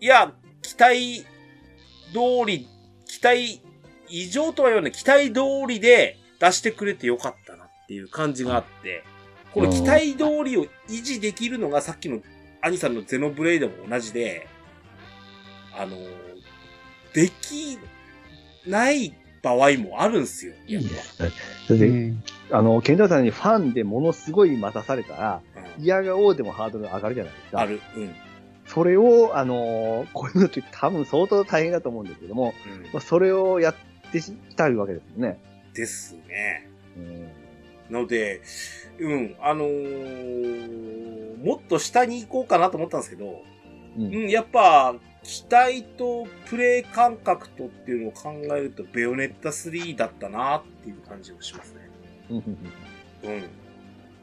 いや、期待通り、期待以上とは言わない、期待通りで出してくれてよかったなっていう感じがあって、この期待通りを維持できるのがさっきの兄さんのゼノブレイドも同じで、あのーできない場合もあるんすよ。いや。それで、うんあの、ケンタさんにファンでものすごい待たされたら、うん嫌がおうでもハードル上がるじゃないですか。あ。る。うん。それを、あのーこういうのって多分相当大変だと思うんですけども、うんまあ、それをやってきたいわけですよね。ですね。うん。なので、うん、あのーもっと下に行こうかなと思ったんですけど、う。うんん、やっぱ、期待とプレイ感覚とっていうのを考えると、ベヨネッタ3だったなっていう感じもしますね。うん。うん。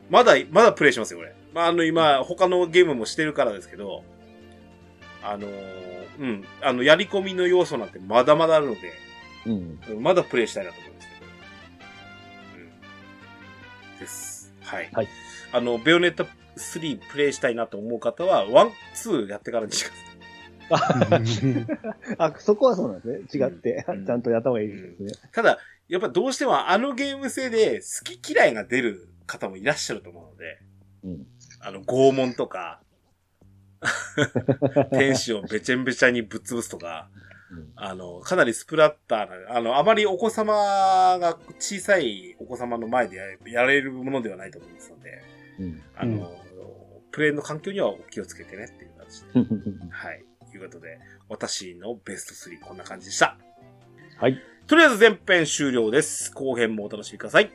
まだ、まだプレイしますよ、俺。まあ、あの、今、他のゲームもしてるからですけど、あのーうん、あの、やり込みの要素なんてまだまだあるので、うん。うんまだプレイしたいなとです。はい。はい。あの、ベヨネッタ3プレイしたいなと思う方は、1、2やってからにしてください。あ、そこはそうなんですね。違って、うんちゃんとやった方がいいですね。ただ、やっぱどうしてもあのゲーム性で好き嫌いが出る方もいらっしゃると思うので、うん。あの、拷問とか、天使をべちゃんべちゃにぶっ潰すとか、うんあの、かなりスプラッターな、あの、あまりお子様が小さいお子様の前でやれやれるものではないと思いますので、うん。あの、プレイの環境にはお気をつけてねっていう感じで。はい。ということで、私のベスト3こんな感じでした。はい。とりあえず前編終了です。後編もお楽しみください。